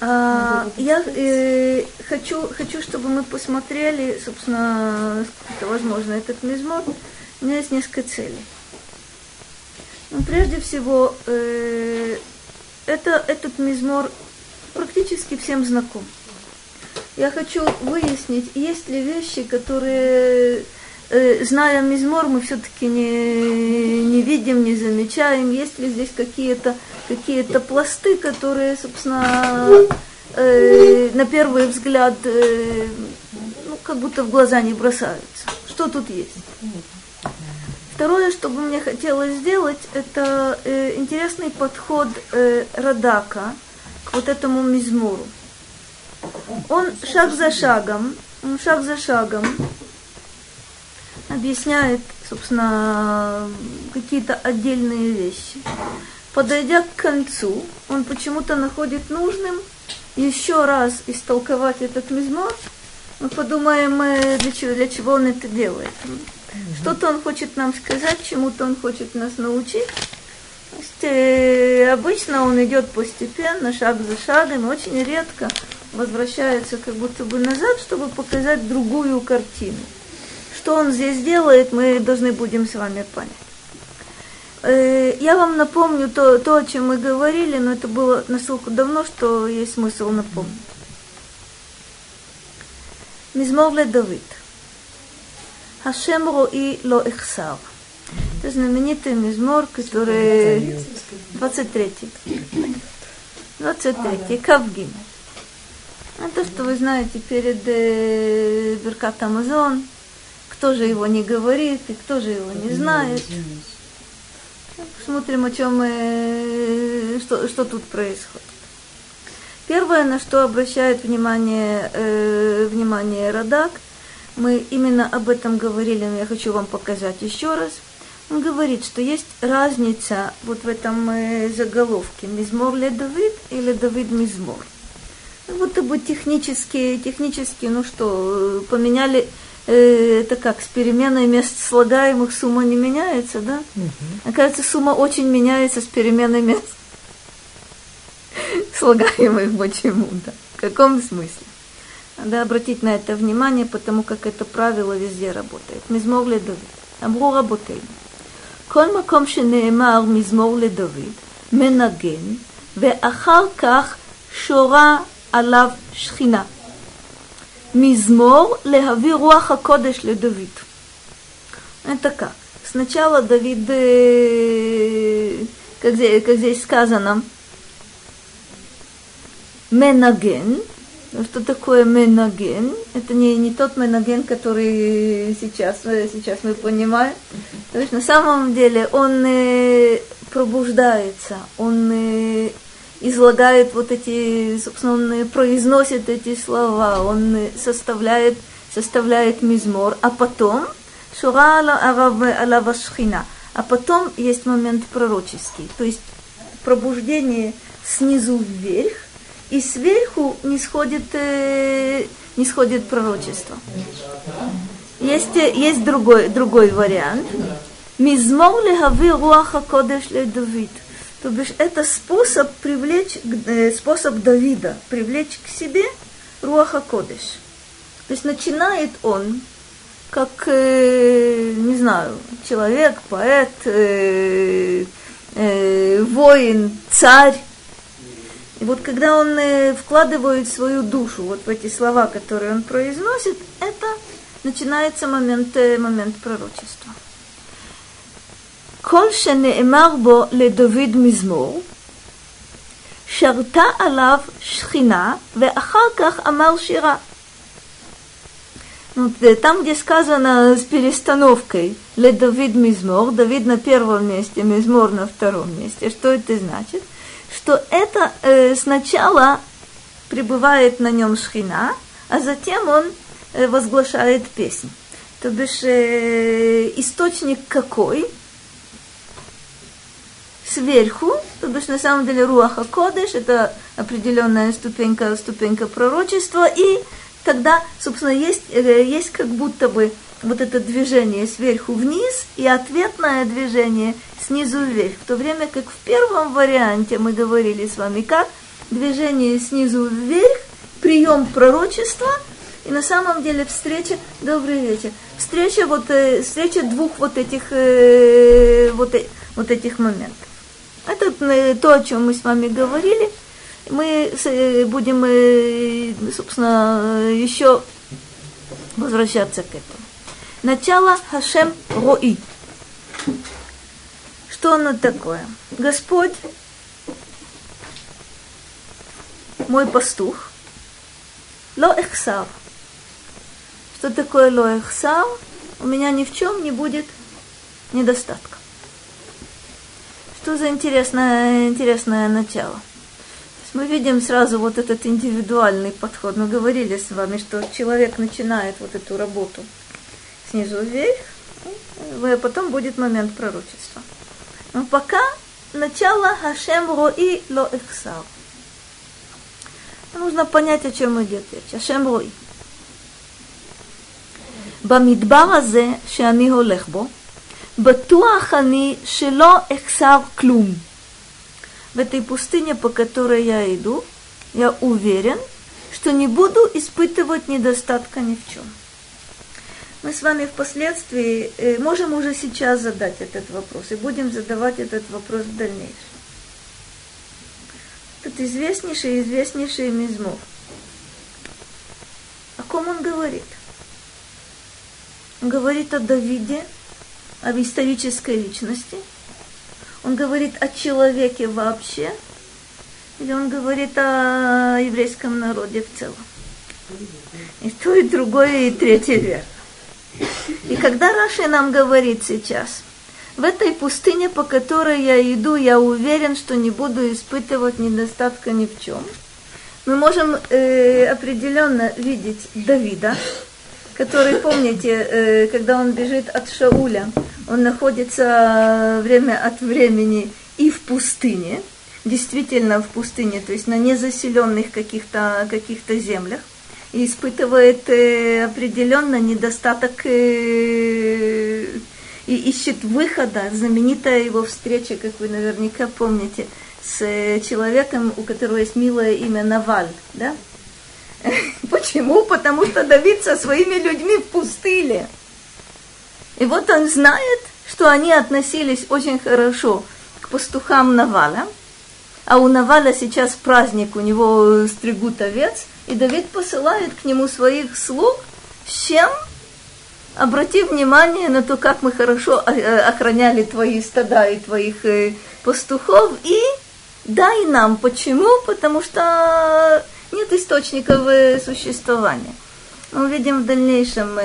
А, я э, хочу, хочу, чтобы мы посмотрели, собственно, это возможно, этот мизмор. У меня есть несколько целей. Ну, прежде всего, э, это, этот мизмор практически всем знаком. Я хочу выяснить, есть ли вещи, которые, э, зная мизмор, мы все-таки не, не видим, не замечаем, есть ли здесь какие-то какие пласты, которые, собственно, э, на первый взгляд, э, ну, как будто в глаза не бросаются. Что тут есть? Второе, что бы мне хотелось сделать, это э, интересный подход э, Радака к вот этому мизмуру. Он шаг за шагом, шаг за шагом объясняет, собственно, какие-то отдельные вещи. Подойдя к концу, он почему-то находит нужным еще раз истолковать этот мизмор. Мы подумаем, э, для чего, для чего он это делает. Что-то он хочет нам сказать, чему-то он хочет нас научить. То есть, э, обычно он идет постепенно, шаг за шагом, очень редко возвращается как будто бы назад, чтобы показать другую картину. Что он здесь делает, мы должны будем с вами понять. Э, я вам напомню то, то, о чем мы говорили, но это было настолько давно, что есть смысл напомнить. Мизмор Давид. Хашем Рои Ло Эхсар. Это знаменитый мизмор, который... 23-й. 23-й, Кавгин. Это, что вы знаете перед э, Беркат Амазон, кто же его не говорит и кто же его не знает. Посмотрим, о чем мы, что, что тут происходит. Первое, на что обращает внимание, э, внимание Радак – мы именно об этом говорили, но я хочу вам показать еще раз. Он говорит, что есть разница вот в этом э, заголовке «Мизмор ле Давид» или «Давид Мизмор». Как будто бы технически, технически, ну что, поменяли, э, это как, с переменой мест слагаемых сумма не меняется, да? Угу. Оказывается, сумма очень меняется с переменой мест слагаемых почему-то. В каком смысле? Надо обратить на это внимание, потому как это правило везде работает. מזמור לדוד. אמרו רבותינו, כל מקום שנאמר מזמור לדוד, מנגן, ואחר כך שורה עליו שכינה. мизмор легави руаха кодеш ле Давид. Это как? Сначала Давид, как здесь, как здесь сказано, менаген. Что такое менаген? Это не, не тот менаген, который сейчас, сейчас мы понимаем. То есть на самом деле он пробуждается, он излагает вот эти, собственно, он произносит эти слова, он составляет, составляет мизмор, а потом шура алава шхина, а потом есть момент пророческий, то есть пробуждение снизу вверх, и сверху не сходит, э, не сходит пророчество. Есть, есть другой, другой вариант. Мизмор легави руаха кодеш ле Давид. То бишь это способ привлечь, э, способ Давида привлечь к себе руаха кодеш. То есть начинает он как, э, не знаю, человек, поэт, э, э, воин, царь, и вот когда он э, вкладывает свою душу вот в эти слова, которые он произносит, это начинается момент, момент пророчества. כל שנאמר בו לדוד מזמור, שרתה עליו שכינה, ואחר כך אמר שירה. Вот, там, где сказано с перестановкой «Ле Давид Мизмор», Давид на первом месте, Мизмор на втором месте, что это значит – что это э, сначала пребывает на нем шхина, а затем он э, возглашает песнь. То бишь э, источник какой? Сверху, то бишь на самом деле Руаха Кодыш, это определенная ступенька, ступенька пророчества, и тогда, собственно, есть, э, есть как будто бы вот это движение сверху вниз и ответное движение снизу вверх. В то время как в первом варианте мы говорили с вами, как движение снизу вверх, прием пророчества, и на самом деле встреча, добрый вечер, встреча, вот, э, встреча двух вот этих, э, вот, вот этих моментов. Это э, то, о чем мы с вами говорили. Мы э, будем, э, собственно, еще возвращаться к этому. Начало Хашем Рои. Что оно такое? Господь, мой пастух, Ло Эхсав. Что такое Ло Эхсав? У меня ни в чем не будет недостатка. Что за интересное, интересное начало? мы видим сразу вот этот индивидуальный подход. Мы говорили с вами, что человек начинает вот эту работу снизу вверх, и потом будет момент пророчества. Но пока начало Хашем Рои Ло Эхсар. Нужно понять, о чем идет речь. Хашем Рои. במדבר הזה שאני הולך בו, батуах они шело эхсав клум, В этой пустыне, по которой я иду, я уверен, что не буду испытывать недостатка ни в чем. Мы с вами впоследствии э, можем уже сейчас задать этот вопрос и будем задавать этот вопрос в дальнейшем. Тут известнейший, известнейший мизмов. О ком он говорит? Он говорит о Давиде, об исторической личности. Он говорит о человеке вообще, или он говорит о еврейском народе в целом. И то, и другое, и третье верно. И когда Раши нам говорит сейчас, в этой пустыне, по которой я иду, я уверен, что не буду испытывать недостатка ни в чем. Мы можем э, определенно видеть Давида, который, помните, э, когда он бежит от Шауля, он находится время от времени и в пустыне, действительно в пустыне, то есть на незаселенных каких-то каких землях и испытывает э, определенно недостаток э, и ищет выхода. Знаменитая его встреча, как вы наверняка помните, с э, человеком, у которого есть милое имя Наваль, да? Почему? Потому что Давид со своими людьми в пустыне. И вот он знает, что они относились очень хорошо к пастухам Наваля, а у Наваля сейчас праздник, у него стригут овец – и Давид посылает к нему своих слуг, с чем? Обрати внимание на то, как мы хорошо э, охраняли твои стада и твоих э, пастухов, и дай нам. Почему? Потому что нет источников э, существования. Мы увидим в дальнейшем,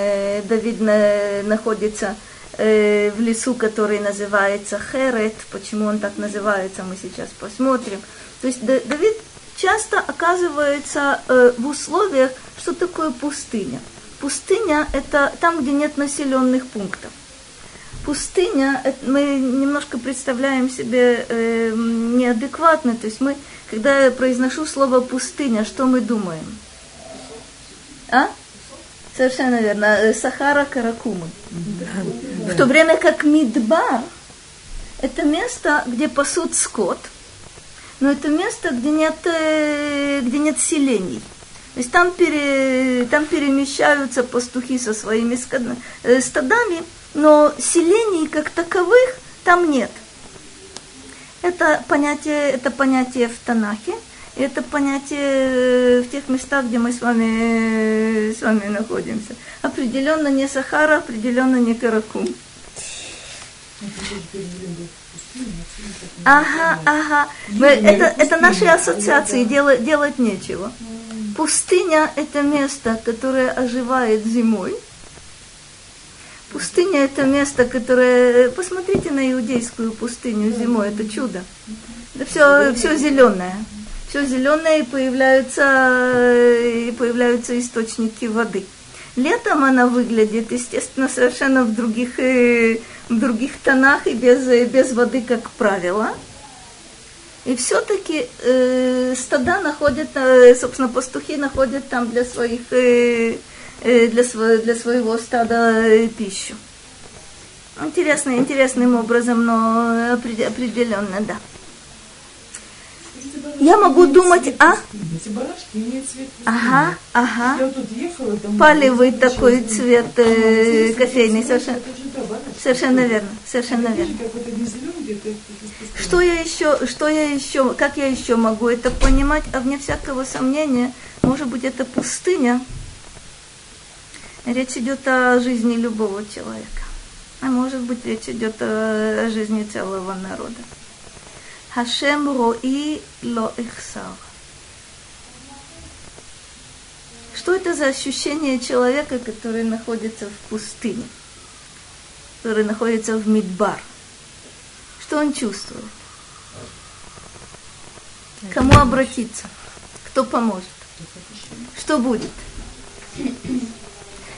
Давид находится в лесу, который называется Херет. Почему он так называется, мы сейчас посмотрим. То есть Давид часто оказывается э, в условиях, что такое пустыня. Пустыня – это там, где нет населенных пунктов. Пустыня, мы немножко представляем себе э, неадекватно, то есть мы, когда я произношу слово пустыня, что мы думаем? А? Совершенно верно. Э, Сахара, Каракумы. Да. В то время как Мидбар – это место, где пасут скот – но это место, где нет, э, где нет селений. То есть там, пере, там перемещаются пастухи со своими э, стадами, но селений как таковых там нет. Это понятие, это понятие в Танахе, это понятие э, в тех местах, где мы с вами, с вами находимся. Определенно не Сахара, определенно не Каракум. Ага, ага. Мы, это, это наши ассоциации, делать, делать нечего. Пустыня – это место, которое оживает зимой. Пустыня – это место, которое... Посмотрите на иудейскую пустыню зимой, это чудо. Это все, все зеленое. Все зеленое, и появляются, и появляются источники воды. Летом она выглядит, естественно, совершенно в других э, в других тонах и без, без воды, как правило. И все-таки э, стада находят, э, собственно, пастухи находят там для своих, э, для, своего, для своего стада э, пищу. Интересно, интересным образом, но определенно, да. Я могу думать, а? Эти барашки имеют цвет Ага, ага. Я тут ехала, там Палевый такой цвет А, э, кофейный, совершенно, совершенно верно, совершенно Видишь, верно. зеленый, Что я еще, что я еще, как я еще могу это понимать, а вне всякого сомнения, может быть, это пустыня. Речь идет о жизни любого человека. А может быть, речь идет о, жизни целого народа. Хашем рои ло ихсар. Что это за ощущение человека, который находится в пустыне, который находится в Мидбар? Что он чувствует? Кому обратиться? Кто поможет? Что будет?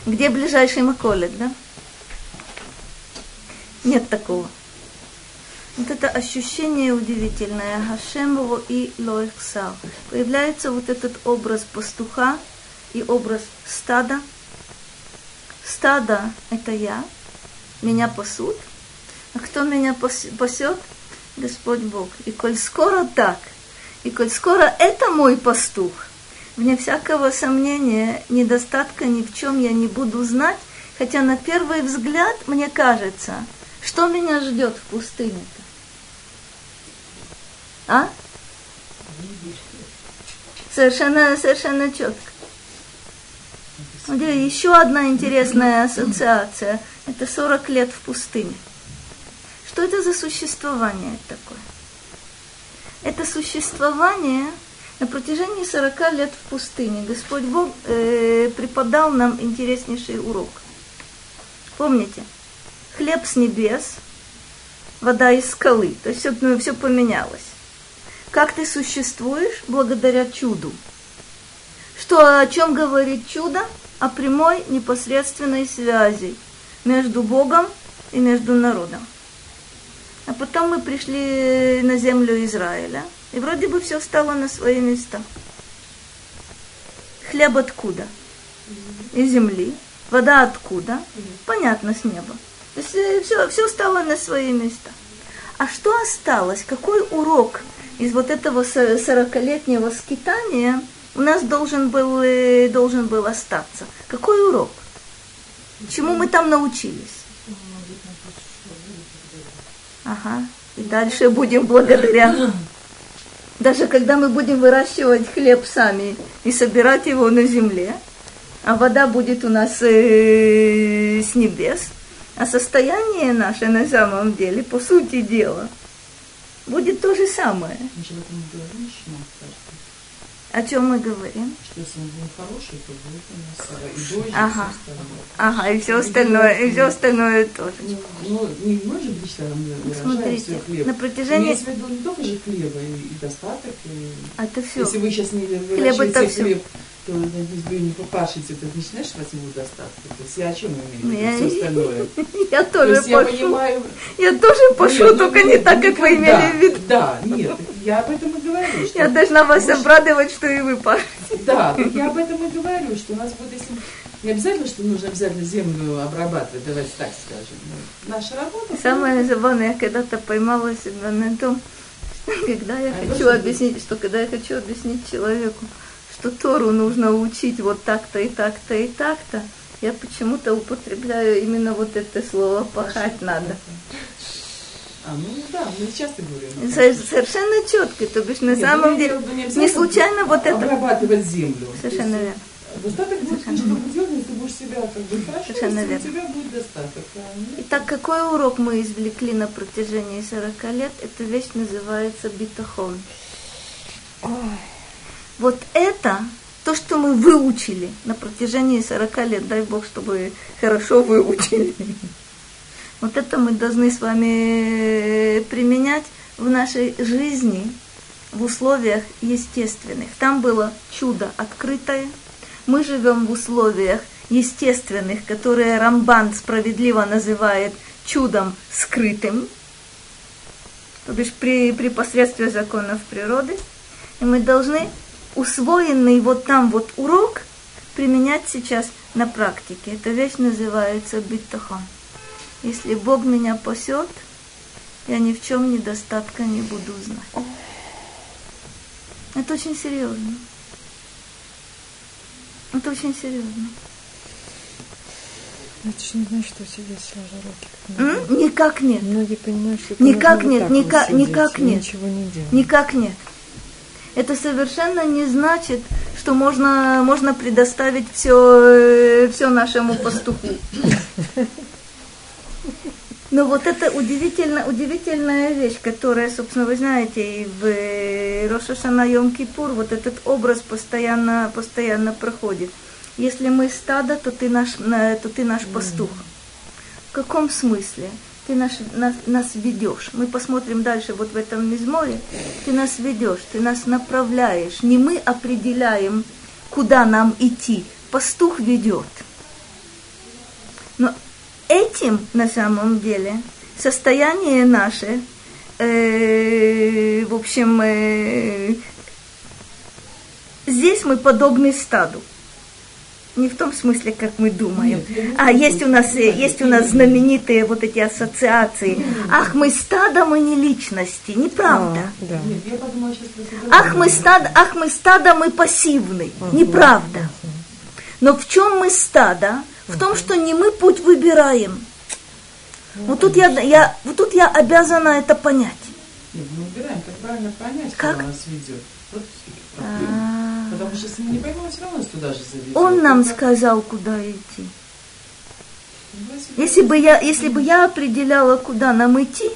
Где ближайший Маколет, да? Нет такого. Вот это ощущение удивительное. Хашем и Лоихсар. Появляется вот этот образ пастуха и образ стада. Стадо – это я. Меня пасут. А кто меня пас- пасет? Господь Бог. И коль скоро так, и коль скоро это мой пастух, вне всякого сомнения, недостатка ни в чем я не буду знать, хотя на первый взгляд мне кажется, что меня ждет в пустыне-то. А? Совершенно, совершенно четко. Еще одна интересная ассоциация. Это 40 лет в пустыне. Что это за существование такое? Это существование на протяжении 40 лет в пустыне. Господь Бог э, преподал нам интереснейший урок. Помните? Хлеб с небес, вода из скалы. То есть все, ну, все поменялось. Как ты существуешь благодаря чуду? Что, о чем говорит чудо? О прямой непосредственной связи между Богом и между народом. А потом мы пришли на землю Израиля, и вроде бы все стало на свои места. Хлеб откуда? Из земли. Вода откуда? Понятно, с неба. То есть все, все стало на свои места. А что осталось? Какой урок из вот этого сорокалетнего скитания у нас должен был, э, должен был остаться? Какой урок? Чему мы там научились? Ага. И дальше будем благодаря. Даже когда мы будем выращивать хлеб сами и собирать его на земле, а вода будет у нас э, с небес, а состояние наше на самом деле, по сути дела, будет то же самое. Мы же об этом говорим, О чем мы говорим? что если он будет хороший, то будет у нас и дождь, Ага. и все остальное. Ага, и все остальное, и все остальное тоже. Ну, ну, не может быть, что там выражаем Смотрите, все хлеб. на протяжении... Имеется в виду не только же хлеба, и, и достаток, и... Это все. Если вы сейчас не это выращиваете всё. хлеб, то вы не попашете, то не знаешь, вас ему достатка. То есть я о чем имею в Я- все остальное. Я То тоже я пошу. понимаю... Я тоже пошу, Нет, ну, только не так, как вы имели в виду. Да, нет, я об этом и говорю. Что Я должна вас Может, обрадовать, что и вы пашете. Да, так я об этом и говорю, что у нас вот если... Не обязательно, что нужно обязательно землю обрабатывать, давайте так скажем. Ну, Наша работа... Самое забавное, я когда-то поймала себя на том, когда я А хочу объяснить, что когда я хочу объяснить человеку, что Тору нужно учить вот так-то и так-то и так-то, я почему-то употребляю именно вот это слово «пахать надо». А, ну да, мы часто говорим. Со- Совершенно четко, то бишь на Нет, самом деле, не обязательно случайно вот это... Обрабатывать землю. Совершенно верно. Достаток будет, Совершенно что будет делать, если ты будешь себя как бы хорошо, Совершенно если верно. у тебя будет достаток. правильно? Итак, какой урок мы извлекли на протяжении 40 лет? Эта вещь называется битахон. Вот это то, что мы выучили на протяжении 40 лет, дай Бог, чтобы хорошо выучили. Вот это мы должны с вами применять в нашей жизни в условиях естественных. Там было чудо открытое. Мы живем в условиях естественных, которые Рамбан справедливо называет чудом скрытым, то бишь при, при посредстве законов природы. И мы должны усвоенный вот там вот урок применять сейчас на практике. Эта вещь называется биттахон. Если Бог меня пасет, я ни в чем недостатка не буду знать. Это очень серьезно. Это очень серьезно. Это же не значит, что сидеть сложа руки. Никак нет. Многие понимают, что это никак нет, никак, вот никак нет. Ничего не делать. Никак нет. Это совершенно не значит, что можно, можно предоставить все, все нашему пастуху. Но вот это удивительно, удивительная вещь, которая, собственно, вы знаете, и в Рошашана Йом Кипур вот этот образ постоянно, постоянно проходит. Если мы стадо, то ты наш, то ты наш пастух. В каком смысле? Ты наш, нас, нас ведешь. Мы посмотрим дальше вот в этом мизморе. Ты нас ведешь, ты нас направляешь. Не мы определяем, куда нам идти. Пастух ведет. Но этим на самом деле состояние наше, э, в общем, э, здесь мы подобны стаду. Не в том смысле, как мы думаем. А есть у нас есть у нас знаменитые вот эти ассоциации. Ах, мы стадо, мы не личности. Неправда. А, да. ах, мы стадо, ах, мы стадо, мы пассивны. Неправда. Но в чем мы стадо? В том, что не мы путь выбираем. Вот тут я, я, вот тут я обязана это понять. Нет, мы выбираем, как правильно понять, как? нас ведет. Вот. Потому что если мы не поймем, все равно нас туда же заведет. Он нам сказал, куда идти. Если бы, я, если бы я определяла, куда нам идти,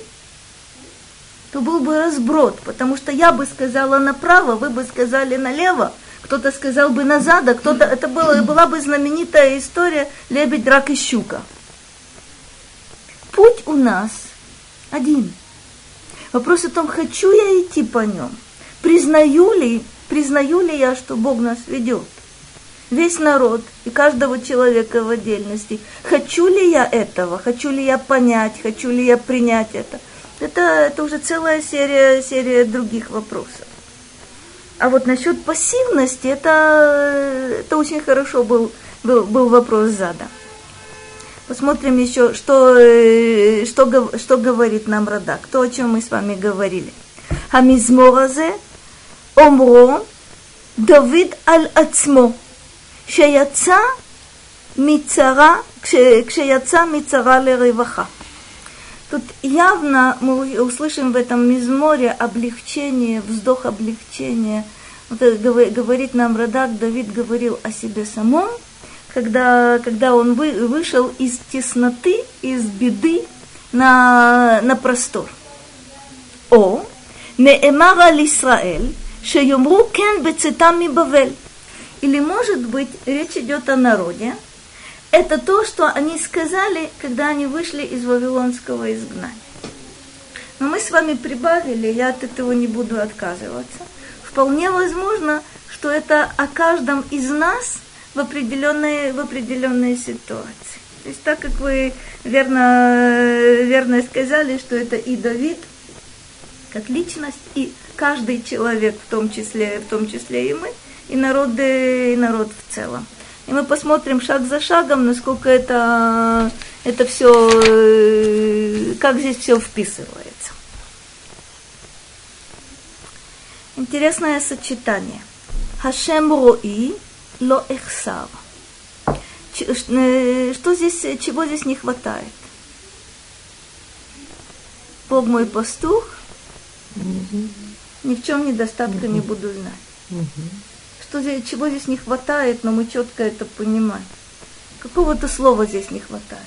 то был бы разброд, потому что я бы сказала направо, вы бы сказали налево, кто-то сказал бы назад, а кто-то... Это было, была бы знаменитая история «Лебедь, рак и щука». Путь у нас один. Вопрос о том, хочу я идти по нем, признаю ли, признаю ли я, что Бог нас ведет. Весь народ и каждого человека в отдельности. Хочу ли я этого? Хочу ли я понять? Хочу ли я принять это? Это, это уже целая серия, серия других вопросов. А вот насчет пассивности, это, это очень хорошо был, был, был вопрос задан. Посмотрим еще, что, э, что, что говорит нам Радак, то, о чем мы с вами говорили. Хамизморазе омро Давид аль ацмо, שיצא מצרה, כשיצא מצרה לרווחה. Тут явно мы услышим в этом мизморе облегчение, вздох облегчения. Вот говорит нам Радак, Давид говорил о себе самом, когда, когда он вы, вышел из тесноты, из беды на, на простор. О, נאמר על Шеюмру кен бецитами бавель. Или, может быть, речь идет о народе. Это то, что они сказали, когда они вышли из вавилонского изгнания. Но мы с вами прибавили, я от этого не буду отказываться. Вполне возможно, что это о каждом из нас в определенной, в определенной ситуации. То есть так как вы верно, верно сказали, что это и Давид, как личность, и каждый человек, в том числе, в том числе и мы, и народ, и народ в целом. И мы посмотрим шаг за шагом, насколько это, это все, э, как здесь все вписывается. Интересное сочетание. Хашем рои ло эхсав. Э, что здесь, чего здесь не хватает? Бог мой пастух, ни в чем недостатка не буду знать что здесь, чего здесь не хватает, но мы четко это понимаем. Какого-то слова здесь не хватает.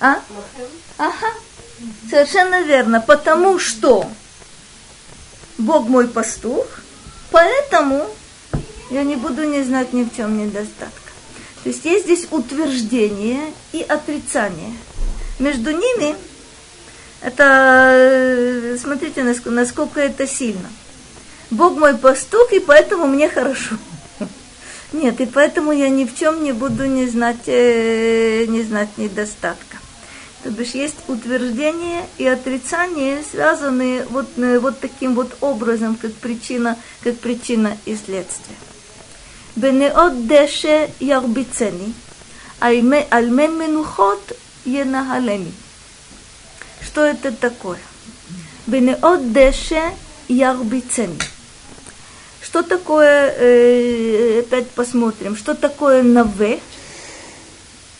А? Ага. Совершенно верно. Потому что Бог мой пастух, поэтому я не буду не знать ни в чем недостатка. То есть есть здесь утверждение и отрицание. Между ними это, э, смотрите, насколько, насколько это сильно. Бог мой пастух, и поэтому мне хорошо. Нет, и поэтому я ни в чем не буду не знать, э, не знать недостатка. То бишь есть утверждение и отрицание, связанные вот, э, вот таким вот образом, как причина, как причина и следствие. Бенеот деше ярбицени, а альмен менухот енагалени – что это такое? Бенеот деше ярбицени. Что такое, э, опять посмотрим, что такое наве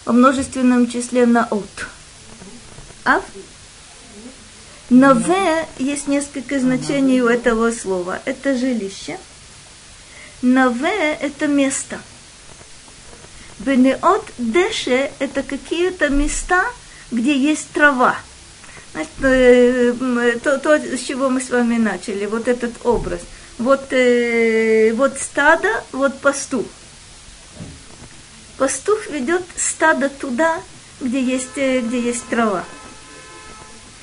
во множественном числе наот? Ав? Наве есть несколько значений у этого слова. Это жилище. Наве – это место. Бенеот деше – это какие-то места, где есть трава. То, то, с чего мы с вами начали, вот этот образ. Вот, э, вот стадо, вот пастух. Пастух ведет стадо туда, где есть, э, где есть трава.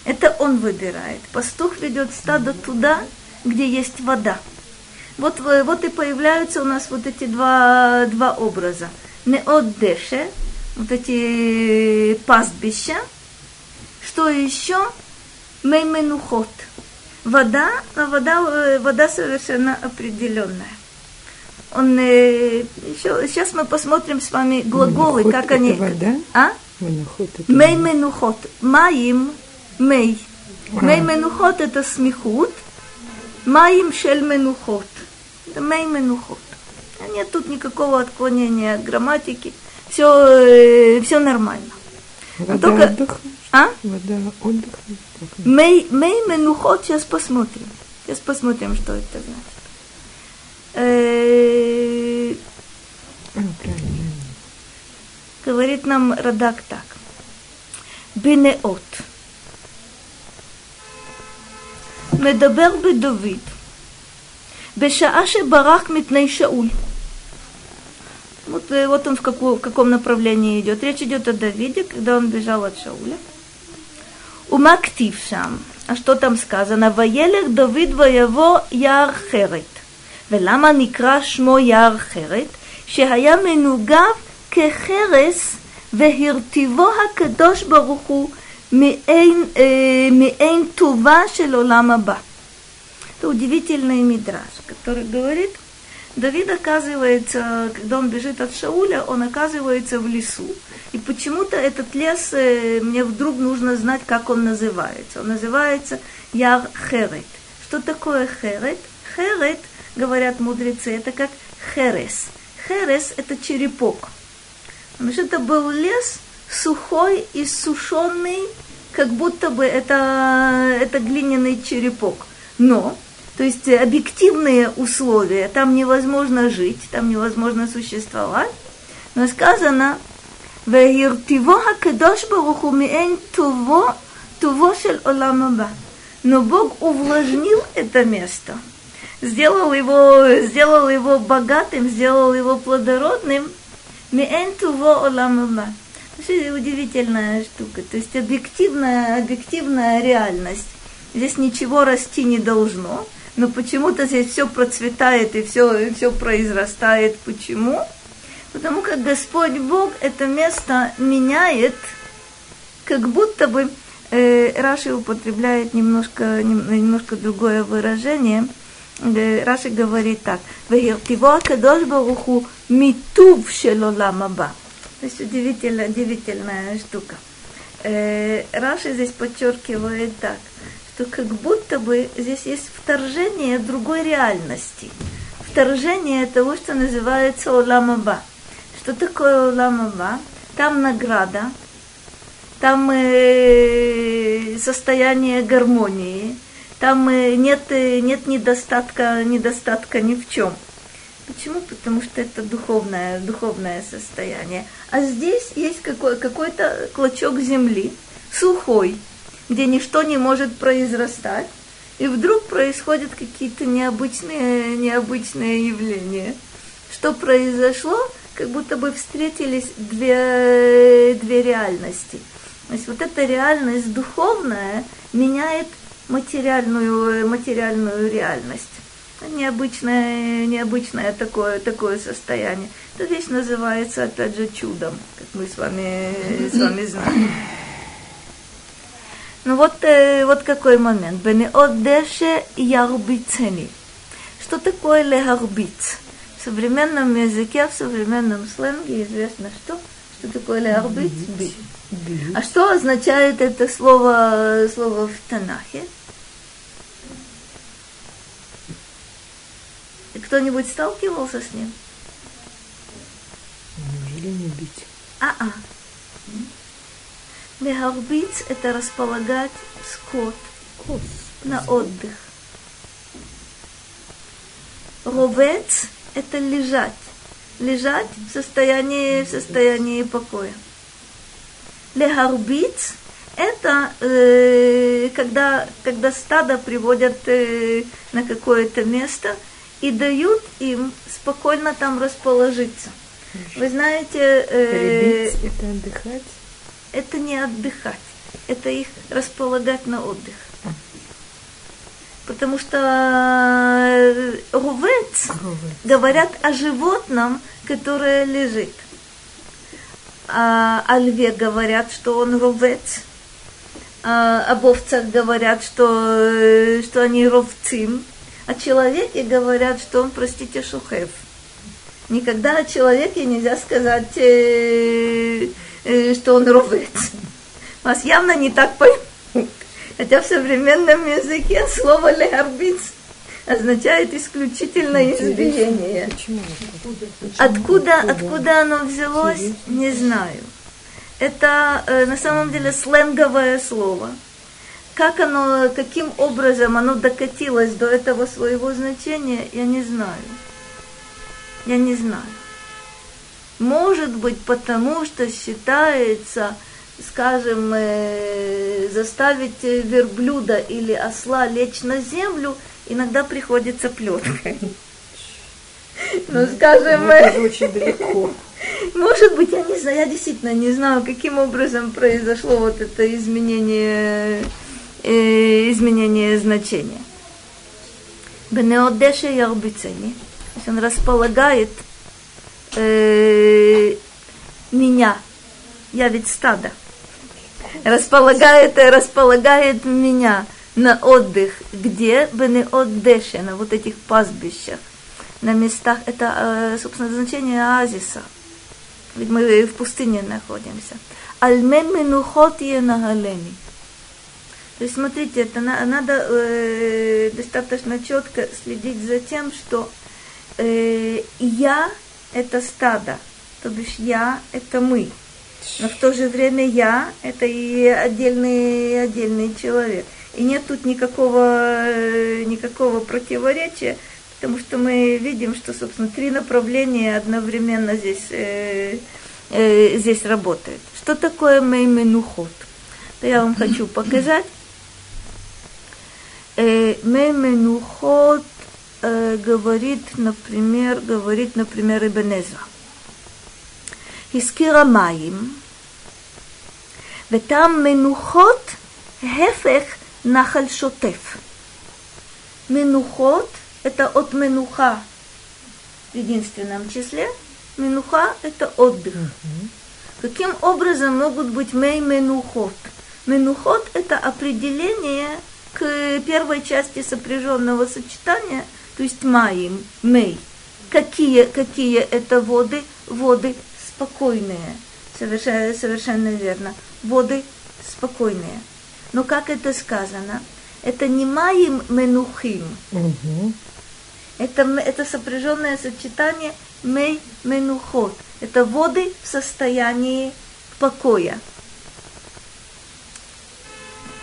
Это он выбирает. Пастух ведет стадо туда, где есть вода. Вот, э, вот и появляются у нас вот эти два, два образа. Не от деше, вот эти пастбища. Что еще? Мейменухот. Вода, а вода, э, вода совершенно определенная. Он, э, еще, сейчас мы посмотрим с вами глаголы, Менухот как они... вода? А? Менухот это Мей менухот. Маим, мей. А. Мей менухот это смехут. Маим шель менухот. Это мей менухот. Нет тут никакого отклонения от грамматики. Все, все нормально. Вода только- отдыха. А? Вода отдыха. Так. Мей, мей менухот, сейчас посмотрим. Сейчас посмотрим, что это значит. Э, А, правильно. говорит нам Радак так. בנאות. מדבר בדוד בשעה שברח מפני שאול. Вот, э, вот он в, каку- в каком направлении идет. Речь идет о Давиде, когда он бежал от Шауля. ומה כתיב שם? А что там сказано? וילך דוד ויבוא יער חרת. ולמה נקרא שמו יער חרת? שהיה מנוגב כחרס והרטיבו הקדוש ברוך הוא מעין, אה, מעין טובה של עולם הבא. Это удивительный мидраж, который говорит, Давид оказывается, когда он бежит от Шауля, он оказывается в лесу. И почему-то этот лес, э, мне вдруг нужно знать, как он называется. Он называется Яр Херет. Что такое Херет? Херет, говорят мудрецы, это как Херес. Херес – это черепок. Потому что это был лес сухой и сушеный, как будто бы это, это глиняный черепок. Но, то есть э, объективные условия, там невозможно жить, там невозможно существовать. Но сказано, «Ваиртиво хакадош баруху миэн туво, туво шель олам аба». Но Бог увлажнил это место, сделал его, сделал его богатым, сделал его плодородным, Миэн туво олам аба. Вообще удивительная штука. То есть объективная, объективная реальность. Здесь ничего расти не должно, но почему-то здесь все процветает и все, и все произрастает. Почему? Потому как Господь Бог это место меняет, как будто бы э, Раши употребляет немножко, нем- немножко другое выражение. Э, Раши говорит так. «Вегертиво акадош баруху митув шелолам аба». То есть удивительная, удивительная штука. Э, Раши здесь подчеркивает так, что как будто бы здесь есть вторжение другой реальности. Вторжение того, что называется Оламаба. Что такое Оламаба? Там награда, там э, состояние гармонии, там э, нет, э, нет недостатка, недостатка ни в чем. Почему? Потому что это духовное, духовное состояние. А здесь есть какой, какой-то клочок земли, сухой, где ничто не может произрастать, и вдруг происходят какие-то необычные, необычные явления. Что произошло? Как будто бы встретились две, две реальности. То есть вот эта реальность духовная меняет материальную, материальную реальность. Необычное, необычное такое, такое состояние. Эта вещь называется, опять же, чудом, как мы с вами, с вами знаем. Ну вот, э, вот какой момент. Бенеот деше ярбицени. Что такое легарбиц? В современном языке, в современном сленге известно что? Что такое? Бить. Бить. А что означает это слово, слово в Танахе? Кто-нибудь сталкивался с ним? Неужели не бить? А-а. Леарбиц – это располагать скот на отдых. Ровец – это лежать. Лежать в состоянии, в состоянии покоя. Легарбиц – это э, когда, когда стадо приводят э, на какое-то место и дают им спокойно там расположиться. Вы знаете, э, это отдыхать. Это не отдыхать, это их располагать на отдых. Потому что э, рувец говорят о животном, которое лежит. А о льве говорят, что он рувец. А об овцах говорят, что, э, что они ровцим. О человеке говорят, что он, простите, шухев. Никогда о человеке нельзя сказать, э, что он ровец. Вас явно не так поймут. Хотя в современном языке слово леарбиц означает исключительно избиение. Почему? Откуда, откуда оно взялось, не знаю. Это э, на самом деле сленговое слово. Как оно, каким образом оно докатилось до этого своего значения, я не знаю. Я не знаю. Может быть, потому что считается, скажем, э, заставить э, верблюда или осла лечь на землю, иногда приходится плеткой. Ну, скажем, Ну, э, это очень далеко. может быть, я не знаю, я действительно не знаю, каким образом произошло вот это изменение, э, изменение значения. Бенеодеше ярбицени, то есть он располагает э, меня, я ведь стадо, располагает, располагает меня на отдых, где Бенеодеше, на вот этих пастбищах, на местах, это, э, собственно, значение оазиса, ведь мы в пустыне находимся. Альме менухот нагалени. То есть, смотрите, это на- надо э, достаточно четко следить за тем, что э, я – это стадо, то бишь я – это мы. Но в то же время я – это и отдельный, отдельный человек. И нет тут никакого, э, никакого противоречия, потому что мы видим, что, собственно, три направления одновременно здесь, э, э, здесь работают. Что такое мейменухот? То я вам хочу показать. Э, Мейменухот э, говорит, например, говорит, например, Ибенезра. הזכירה מים, וטעם מנוחות הפך נחל שוטף. Менухот – это от менуха в единственном числе. Менуха – это отдых. Каким образом могут быть мей менухот? Менухот – это определение к первой части сопряженного сочетания, то есть маим, мей. Какие, какие это воды? Воды спокойные. Совершенно, совершенно верно. Воды спокойные. Но как это сказано? Это не маим менухим, Мгм. это, это сопряженное сочетание мей менухот. Это воды в состоянии покоя.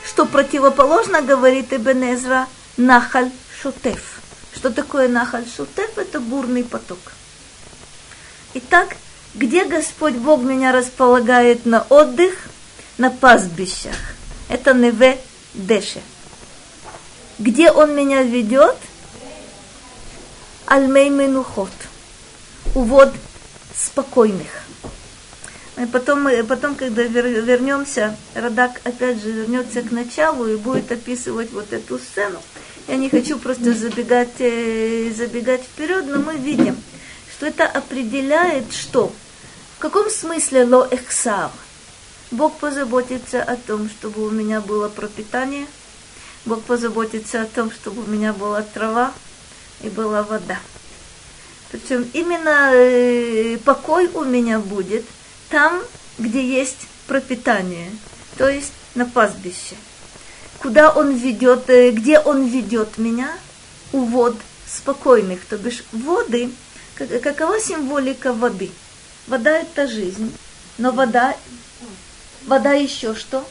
Что противоположно, говорит Ибн Эзра, нахаль шутеф. Что такое нахаль шутеф? Это бурный поток. Итак, где Господь Бог меня располагает на отдых? На пастбищах. Это Неве Деше. Где Он меня ведет? Альмей Менухот. У вод спокойных. И потом, потом, когда вер- вернемся, Радак опять же вернется к началу и будет описывать вот эту сцену. Я не хочу просто забегать, э, забегать вперед, но мы видим, что это определяет что? В каком смысле ло эхсар? Бог позаботится о том, чтобы у меня было пропитание, Бог позаботится о том, чтобы у меня была трава и была вода. Причем именно э, покой у меня будет там, где есть пропитание, то есть на пастбище. Куда он ведет, э, где он ведет меня? У вод спокойных, то бишь воды. Как- Какова символика воды? Вода это жизнь, но вода, вода еще что?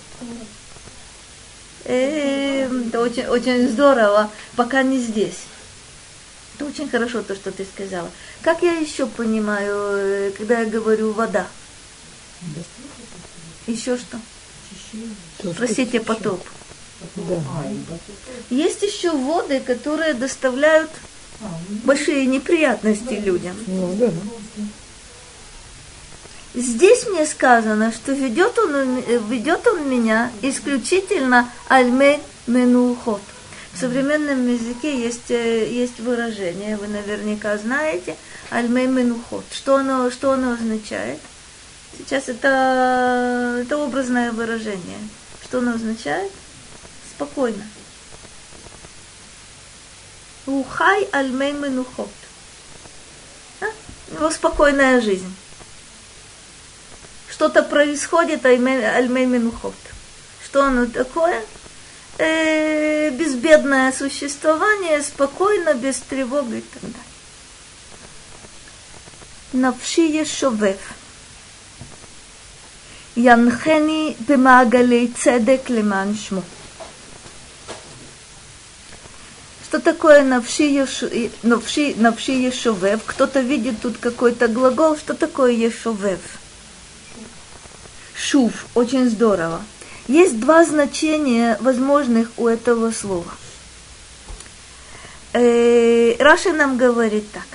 Э, Это очень, очень здорово, пока не здесь. Это очень хорошо то, что ты сказала. Как я еще понимаю, э, когда я говорю вода? Еще что? Как потоп. Да. Есть еще воды, которые доставляют большие неприятности людям. Ну да. Здесь мне сказано, что ведет он, э, ведет он меня исключительно альмей менухот. В современном языке есть, э, есть выражение, вы наверняка знаете, альмей менухот. Что оно, что оно означает? Сейчас это, это образное выражение. Что оно означает? спокойно. Ухай альмей менухот. Да? У него спокойная жизнь. Что-то происходит альмей менухот. Что оно такое? Э, безбедное существование, спокойно, без тревоги и так далее. Навши ешовев. Янхени бемагалей цедек леман шмот. Что такое навши, еш... навши, навши ешовев? Кто-то видит тут какой-то глагол. Что такое ешовев? Шув. Очень здорово. Есть два значения возможных у этого слова. Э, Раша нам говорит так.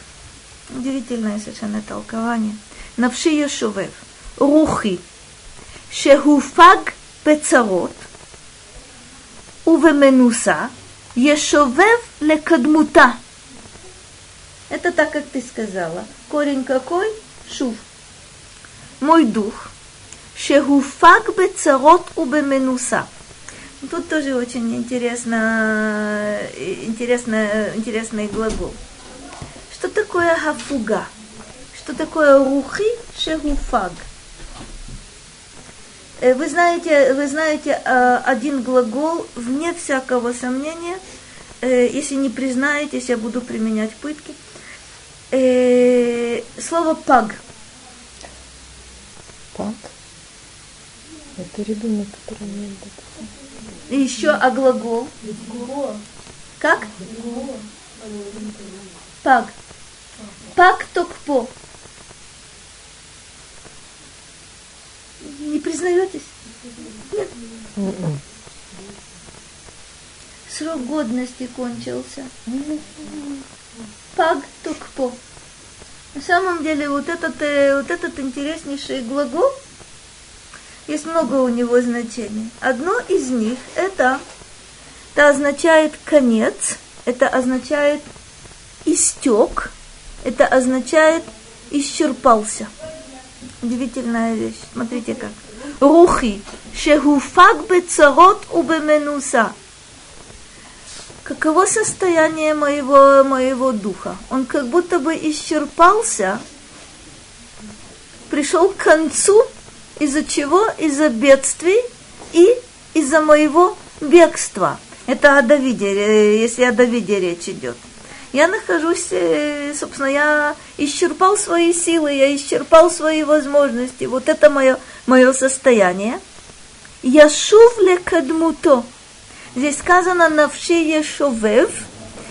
Удивительное совершенно толкование. Навши ешовев. Рухи. Шехуфаг пецарот. Увеменуса. Ешовев лекадмута. Это так, как ты сказала. Корень какой? Шув. Мой дух. Шехуфаг бецарот убеменуса. Тут тоже очень интересно, интересно, интересный глагол. Что такое хафуга? Что такое рухи шехуфаг? Вы знаете, вы знаете один глагол, вне всякого сомнения, если не признаетесь, я буду применять пытки. Слово паг. Пак. Это ребенок, который не И еще а глагол. Как? Паг. Паг токпо. Не признаетесь? Нет. Срок годности кончился. Паг токпо. На самом деле вот этот, вот этот интереснейший глагол, есть много у него значений. Одно из них это, это означает конец, это означает истек, это означает исчерпался. Удивительная вещь. Смотрите как. Рухи. Шехуфак бецарот убеменуса. Каково состояние моего, моего духа? Он как будто бы исчерпался, пришел к концу, из-за чего? Из-за бедствий и из-за моего бегства. Это о Давиде, если о Давиде речь идет. Я нахожусь, собственно, я исчерпал свои силы, я исчерпал свои возможности. Вот это мое, мое состояние. Я шувле кадмуто. Здесь сказано навши ешовев.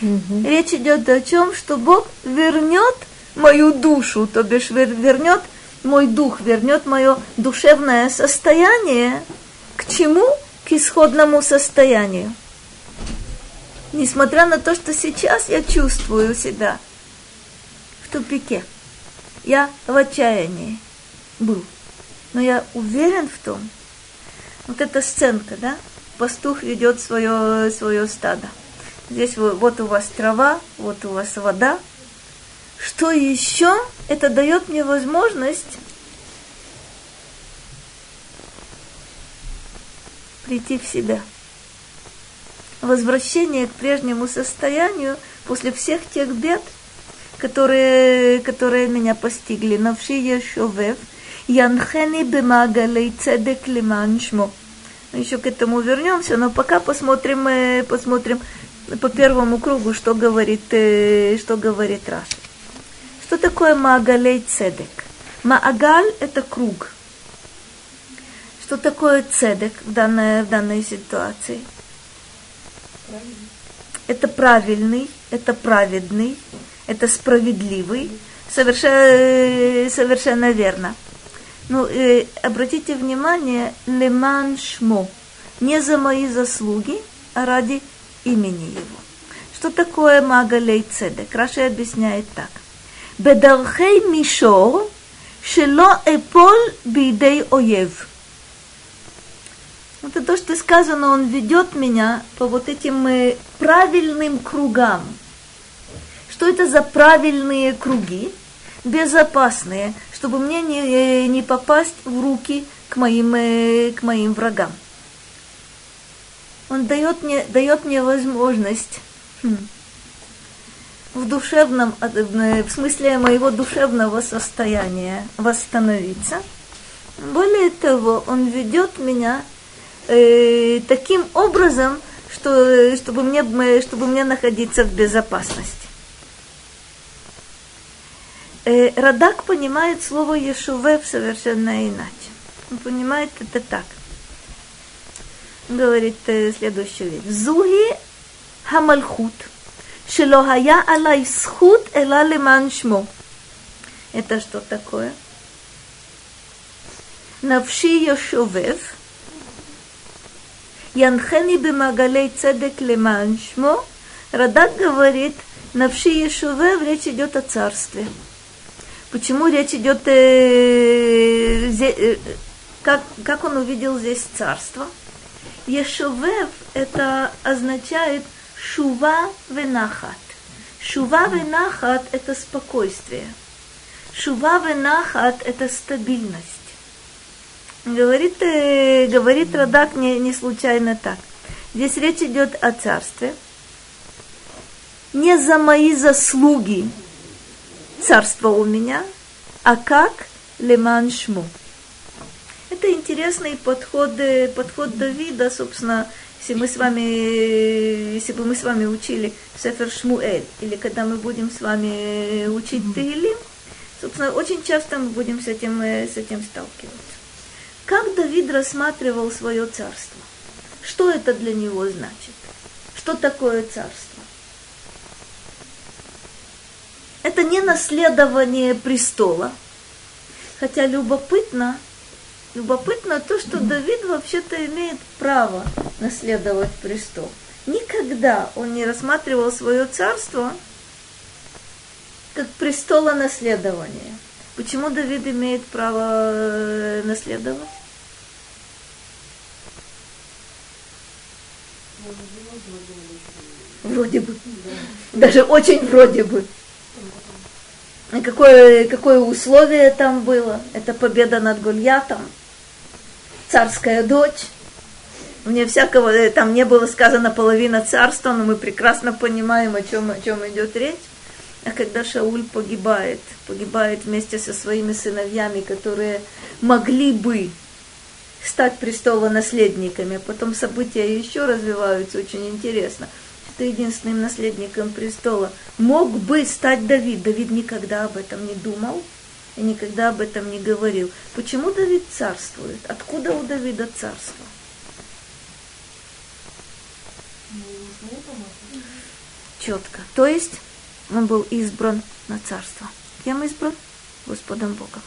Угу. Речь идет о чем, что Бог вернет мою душу, то бишь вернет мой дух, вернет мое душевное состояние к чему? К исходному состоянию. Несмотря на то, что сейчас я чувствую себя в тупике, я в отчаянии был. Но я уверен в том, вот эта сценка, да, пастух ведет свое, свое стадо. Здесь вот у вас трава, вот у вас вода. Что еще? Это дает мне возможность прийти в себя. Возвращение к прежнему состоянию после всех тех бед, которые, которые меня постигли. Навши Ешовев, Янхени бемагалей цедек лиман шмо. Еще к этому вернемся, но пока посмотрим, э, посмотрим по первому кругу, что говорит, э, что говорит Раши. Что такое Маагалей Цедек? Маагаль – это круг. Что такое цедек в данной, в данной ситуации? Это правильный, это праведный, это справедливый, совершенно, совершенно верно. Ну, э, обратите внимание, леман шмо, не за мои заслуги, а ради имени его. Что такое магалей цедек? Раши объясняет так. Бедархей мишор, шело эполь бидей оев. Это то, что сказано, он ведет меня по вот этим э, правильным кругам. Что это за правильные круги? Безопасные, чтобы мне не, э, не попасть в руки к моим, э, к моим врагам. Он дает мне, дает мне возможность хм, в душевном, в смысле моего душевного состояния восстановиться. Более того, он ведет меня э, таким образом, что, чтобы, мне, чтобы мне находиться в безопасности. Э, Радак понимает слово Ешувев совершенно иначе. Он понимает это так. Говорит э, следующую вещь. Зуги хамальхут, шело хая алай схут эла леман шмо. Это что такое? Навши Йошовев – Янхени бемагалей цедек леман шмо. Радак говорит, навши Ешуве, речь идет о царстве. Почему речь идет, э, э, как, как он увидел здесь царство? Ешувев это означает шува венахат. Шува венахат это спокойствие. Шува венахат это стабильность. Говорит, э, говорит Радак не, не случайно так. Здесь речь идет о царстве. Не за мои заслуги царство у меня, а как леман шму. Это интересный подход, э, подход Давида, собственно, если мы с вами, если бы мы с вами учили Сефер Шмуэль, или когда мы будем с вами учить Тегилим, собственно, очень часто мы будем с этим, э, с этим сталкиваться. Как Давид рассматривал свое царство? Что это для него значит? Что такое царство? Это не наследование престола, хотя любопытно, любопытно то, что Давид вообще-то имеет право наследовать престол. Никогда он не рассматривал свое царство как престола наследования. Почему Давид имеет право э, наследовать? Вроде бы. Даже очень вроде бы. какое, какое условие там было? Это победа над Гольятом. Царская дочь. Мне всякого, э, там не было сказано половина царства, но мы прекрасно понимаем, о чем, о чем идет речь. А когда Шауль погибает, погибает вместе со своими сыновьями, которые могли бы стать престолонаследниками, а потом события еще развиваются очень интересно, что единственным наследником престола мог бы стать Давид. Давид никогда об этом не думал и никогда об этом не говорил. Почему Давид царствует? Откуда у Давида царство? Четко. То есть он был избран на царство. Кем избран? Господом Богом.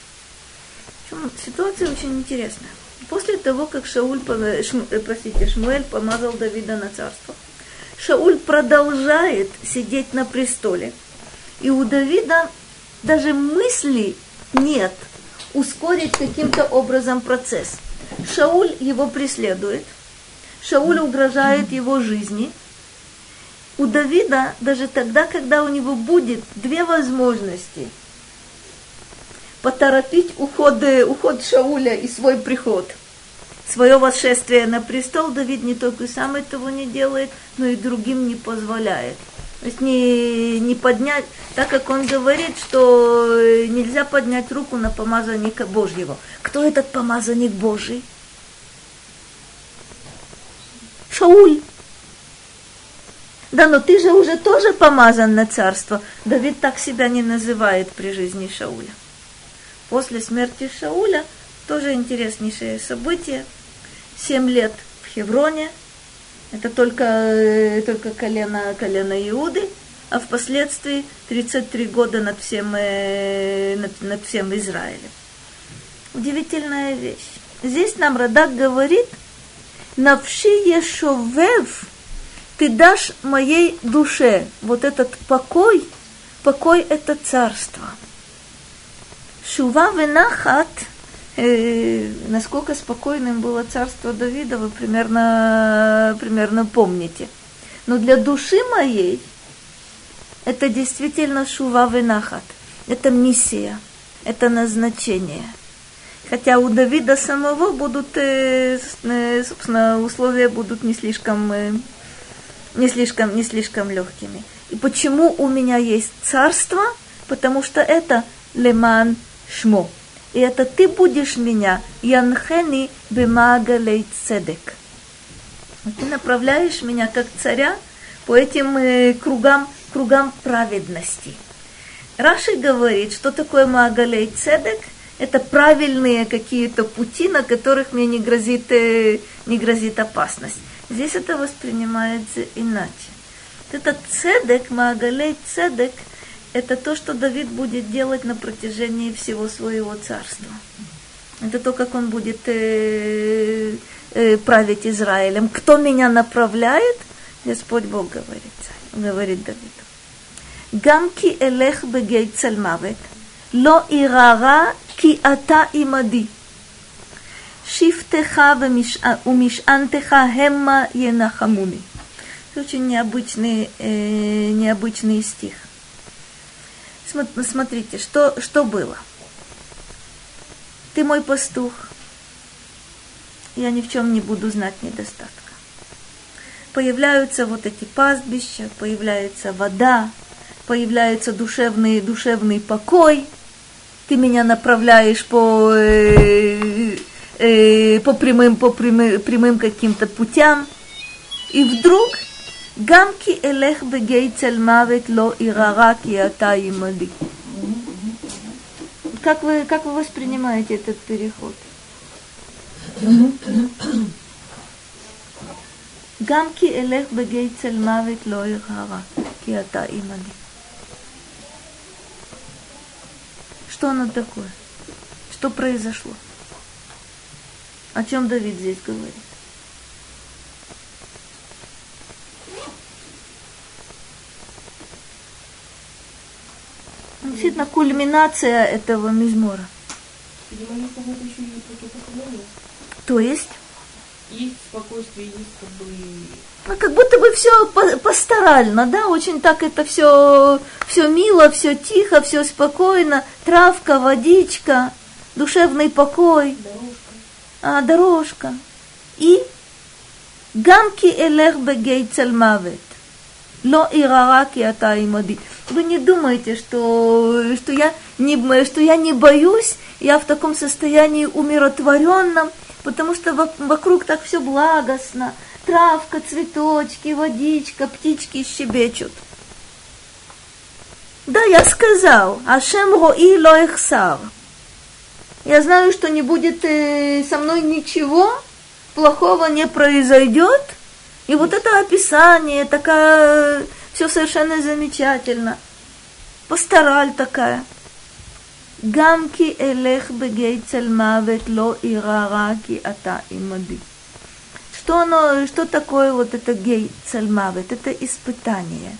Ситуация очень интересная. После того, как Шауль, Шм, э, простите, Шмуэль помазал Давида на царство, Шауль продолжает сидеть на престоле. И у Давида даже мысли нет ускорить каким-то образом процесс. Шауль его преследует, Шауль угрожает его жизни – у Давида даже тогда, когда у него будет две возможности поторопить уход, уход Шауля и свой приход, свое восшествие на престол, Давид не только сам этого не делает, но и другим не позволяет. То есть не, не поднять, так как он говорит, что нельзя поднять руку на помазанника Божьего. Кто этот помазанник Божий? Шауль. Да, но ты же уже тоже помазан на царство. Давид так себя не называет при жизни Шауля. После смерти Шауля тоже интереснейшее событие. Семь лет в Хевроне. Это только, э, только колено, колено Иуды. А впоследствии 33 года над всем, э, над, над всем Израилем. Удивительная вещь. Здесь нам Радак говорит, «Навши ешовев» ты дашь моей душе вот этот покой, покой это царство. Шува венахат, э, насколько спокойным было царство Давида, вы примерно, примерно помните. Но для души моей это действительно шува венахат. Это миссия, это назначение. Хотя у Давида самого будут, э, э собственно, условия будут не слишком э, не слишком, не слишком легкими. И почему у меня есть царство? Потому что это леман шмо. И это ты будешь меня, янхени бемагалей цедек. Ты направляешь меня как царя по этим э, кругам, кругам праведности. Раши говорит, что такое магалей цедек – это правильные какие-то пути, на которых мне не грозит, э, не грозит опасность. Здесь это воспринимается иначе. Этот цедек, Магалей цедек, это то, что Давид будет делать на протяжении всего своего царства. Это то, как он будет э, э, править Израилем. Кто меня направляет? Господь Бог говорит, говорит Давиду. Гамки элех бегей цельмавет, ло ирара ки ата имади. Шифтеха умишантеха хемма енахамуни. Очень необычный, э, необычный стих. Смотрите, что, что было. Ты мой пастух. Я ни в чем не буду знать недостатка. Появляются вот эти пастбища, появляется вода, появляется душевный, душевный покой. Ты меня направляешь по э, по прямым, по прямым, прямым каким-то путям. И вдруг гамки элех бегей цельмавет ло ирара ата имали. Как вы, как вы воспринимаете этот переход? гамки элех бегей צל ло ирара ата имали. Что оно такое? Что произошло? О чем Давид здесь говорит? Действительно, кульминация этого мизмора. То есть? Есть спокойствие, есть как бы... Ну, как будто бы все пасторально, да, очень так это все, все мило, все тихо, все спокойно, травка, водичка, душевный покой. Дорожка а, дорожка. И гамки элех бегей цельмавет. Ло ирара ки ата имади. Вы не думаете, что, что, я не, что я не боюсь, я в таком состоянии умиротворенном, потому что вокруг так все благостно. Травка, цветочки, водичка, птички щебечут. Да, я сказал, Ашем рои ло эхсар я знаю, что не будет э, со мной ничего, плохого не произойдет. И вот это описание, такая, все совершенно замечательно. Пастораль такая. Гамки элех бегей цельмавет ло ирараки ата имади. Что оно, что такое вот это гей цельмавет? Это испытание,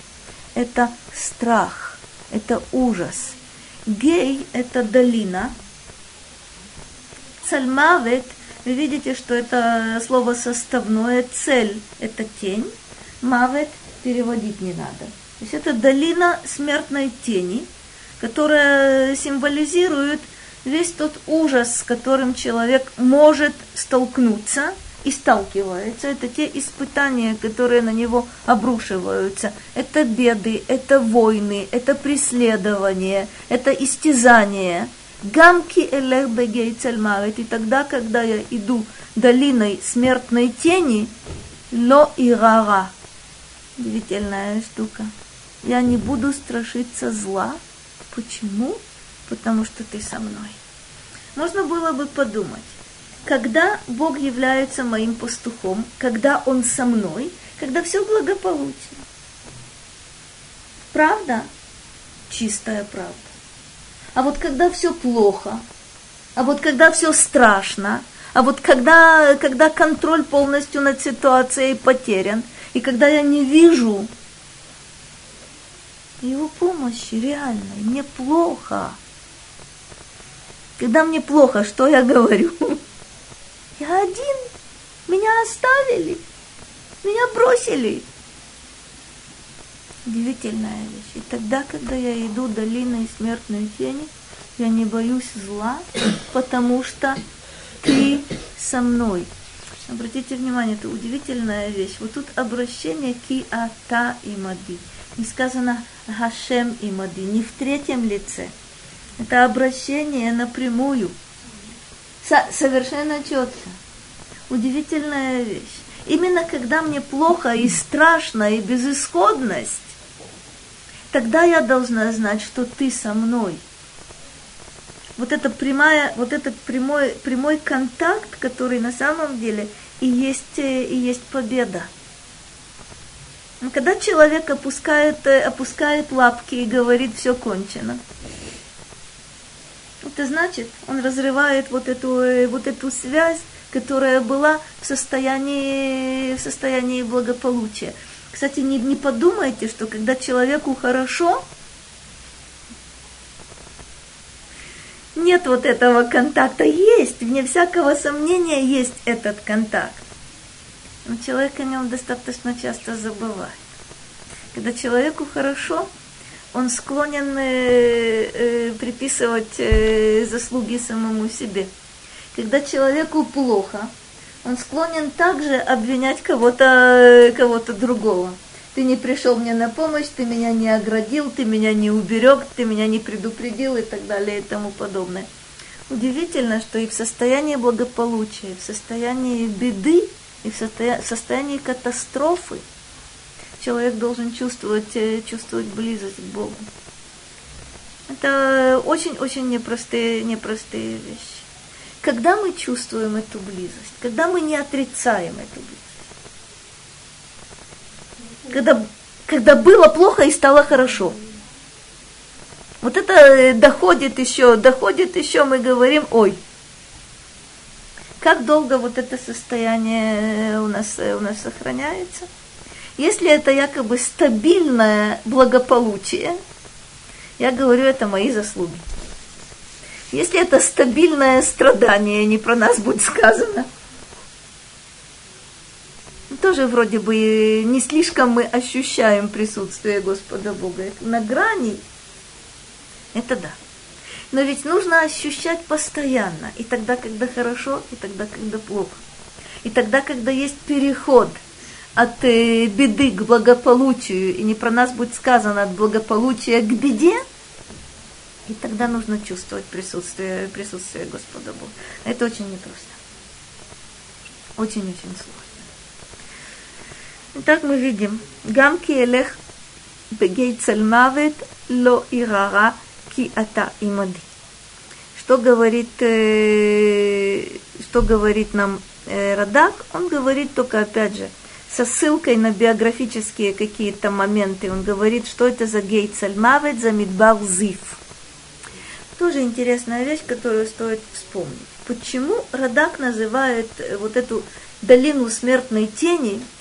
это страх, это ужас. Гей – это долина – цальмавет, вы видите, что это слово составное, цель – это тень, мавет переводить не надо. То есть это долина смертной тени, которая символизирует весь тот ужас, с которым человек может столкнуться и сталкивается, это те испытания, которые на него обрушиваются. Это беды, это войны, это преследование, это истязание. Гамки элех бегей цельмарет. И тогда, когда я иду долиной смертной тени, ло и рара. Удивительная штука. Я не буду страшиться зла. Почему? Потому что ты со мной. Можно было бы подумать, когда Бог является моим пастухом, когда Он со мной, когда все благополучно. Правда? Чистая правда. А вот когда все плохо, а вот когда все страшно, а вот когда, когда контроль полностью над ситуацией потерян, и когда я не вижу его помощи реальной, мне плохо. Когда мне плохо, что я говорю? Я один. Меня оставили. Меня бросили. Удивительная вещь. И тогда, когда я иду долиной смертной тени, я не боюсь зла, потому что ты со мной. Обратите внимание, это удивительная вещь. Вот тут обращение ки ата и мади. Не сказано Хашем и мади, не в третьем лице. Это обращение напрямую. Со- совершенно четко. Удивительная вещь. Именно когда мне плохо и страшно, и безысходность, тогда я должна знать, что ты со мной. Вот это, прямая, вот этот прямой, прямой контакт, который на самом деле и есть, э, и есть победа. Но когда человек опускает, э, опускает лапки и говорит, все кончено, это значит, он разрывает вот эту, э, вот эту связь, которая была в состоянии, в состоянии благополучия. Кстати, не, не подумайте, что когда человеку хорошо, нет вот этого контакта. Есть, вне всякого сомнения, есть этот контакт. Но человек о нем достаточно часто забывает. Когда человеку хорошо, он склонен э, э, приписывать э, заслуги самому себе. Когда человеку плохо, он склонен также обвинять кого-то кого другого. Ты не пришел мне на помощь, ты меня не оградил, ты меня не уберег, ты меня не предупредил и так далее и тому подобное. Удивительно, что и в состоянии благополучия, и в состоянии беды, и в состоянии катастрофы человек должен чувствовать, э, чувствовать близость к Богу. Это очень-очень непростые, непростые вещи. Когда мы чувствуем эту близость, когда мы не отрицаем эту близость, когда, когда было плохо и стало хорошо. Вот это э, доходит еще, доходит еще, мы говорим, ой, как долго вот это состояние э, у нас, э, у нас сохраняется? Если это якобы стабильное благополучие, я говорю, это мои заслуги. Если это стабильное страдание, не про нас будет сказано – тоже вроде бы не слишком мы ощущаем присутствие Господа Бога. На грани это да. Но ведь нужно ощущать постоянно. И тогда, когда хорошо, и тогда, когда плохо. И тогда, когда есть переход от э, беды к благополучию, и не про нас будет сказано от благополучия к беде, тогда нужно чувствовать присутствие, присутствие Господа Бога. Это очень непросто. Очень-очень сложно. Итак, мы видим, гам ки элех бегей цельмавет ло ирара ки ата имади. Что говорит, э, что говорит нам э, Радак? Он говорит только, опять же, со ссылкой на биографические какие-то моменты. Он говорит, что это за гей цельмавет, за мидбар зив. Тоже интересная вещь, которую стоит вспомнить. Почему Радак называет э, вот эту долину смертной тени –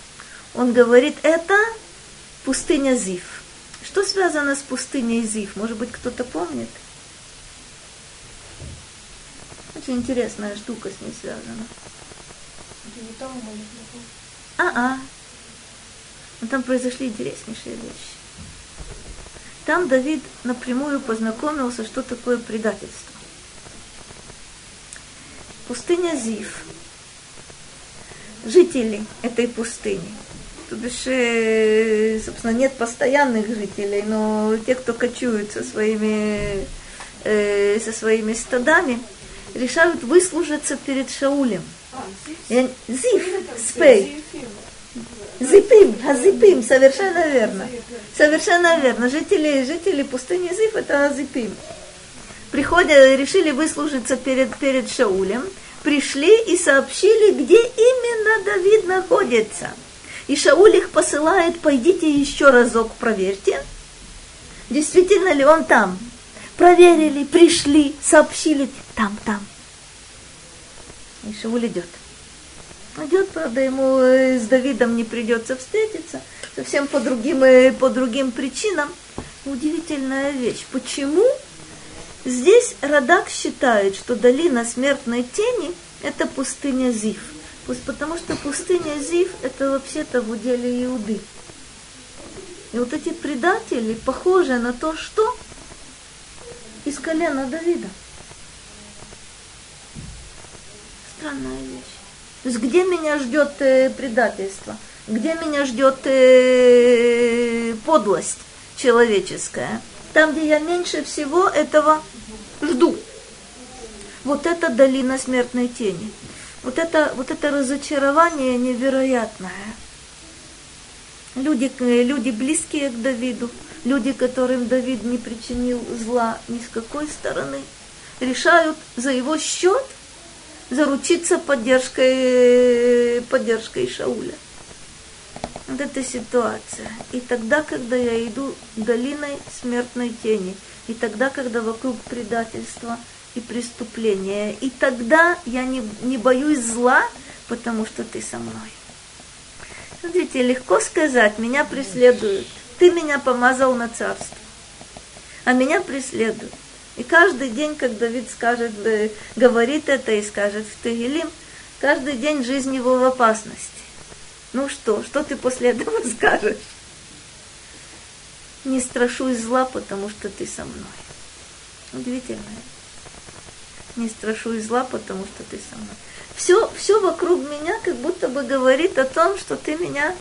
он говорит, это пустыня Зив. Что связано с пустыней Зив? Может быть, кто-то помнит? Очень интересная штука с ней связана. А-а. Но там произошли интереснейшие вещи. Там Давид напрямую познакомился, что такое предательство. Пустыня Зив жители этой пустыни. То бишь, э, собственно, нет постоянных жителей, но те, кто кочуют со своими, э, со своими стадами, решают выслужиться перед Шаулем. Я- Зив, спей. Зипим, азипим, совершенно верно. Совершенно верно. Жители, жители пустыни Зив это азипим. Приходят, решили выслужиться перед, перед Шаулем, пришли и сообщили, где именно Давид находится. И Шауль их посылает, пойдите еще разок проверьте, действительно ли он там. Проверили, пришли, сообщили, там, там. И Шауль идет. Идет, правда, ему э, с Давидом не придется встретиться, совсем по другим, э, по другим причинам. Удивительная вещь. Почему здесь Радак считает, что долина смертной тени – это пустыня Зив? Пусть потому что пустыня Зив – это вообще-то в уделе Иуды. И вот эти предатели похожи на то, что из колена Давида. Странная вещь. То есть где меня ждет э, предательство? Где меня ждет э, подлость человеческая? Там, где я меньше всего этого жду. Вот это долина смертной тени. Вот это, вот это разочарование невероятное. Люди, э, люди близкие к Давиду, люди, которым Давид не причинил зла ни с какой стороны, решают за его счет заручиться поддержкой, поддержкой Шауля. Вот эта ситуация. И тогда, когда я иду долиной смертной тени, и тогда, когда вокруг предательства и преступления, и тогда я не, не боюсь зла, потому что ты со мной. Смотрите, легко сказать, меня преследуют. Ты меня помазал на царство, а меня преследуют. И каждый день, как Давид скажет, говорит это и скажет в Тегелим, каждый день жизнь его в опасности. Ну что, что ты после этого скажешь? Не страшусь зла, потому что ты со мной. Удивительно. Не страшусь зла, потому что ты со мной. Все, все вокруг меня как будто бы говорит о том, что ты меня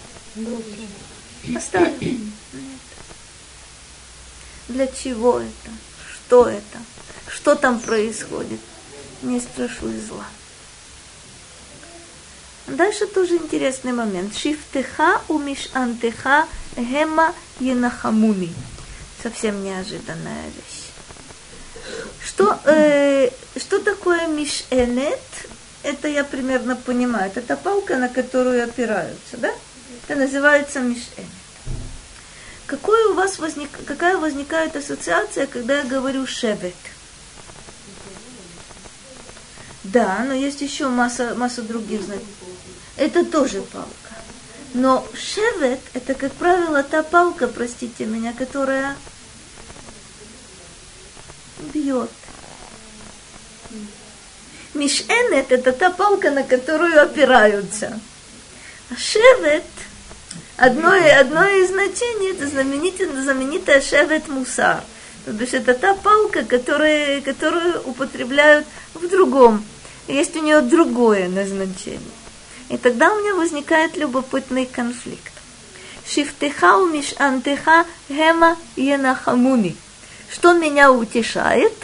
оставил. Для чего это? Что это? Что там происходит? Не страшусь зла. Дальше тоже интересный момент. Шифтеха у мишантеха гема енахамуни. Совсем неожиданная вещь. Что, э, что такое мишенет? Это я примерно понимаю. Это палка, на которую опираются, да? Это называется мишенет. Какое у вас возник, какая возникает ассоциация, когда я говорю шевет? Да, но есть еще масса, масса других значений. Это тоже палка. Но шевет – это, как правило, та палка, простите меня, которая бьет. Мишенет – это та палка, на которую опираются. А шевет – одно, одно из значений – это знаменитая, знаменитая шевет мусар. То есть это та палка, которая, которую употребляют в другом. Есть у нее другое назначение. И тогда у меня возникает любопытный конфликт. Шифтеха у мишантеха гема енахамуни. Что меня утешает?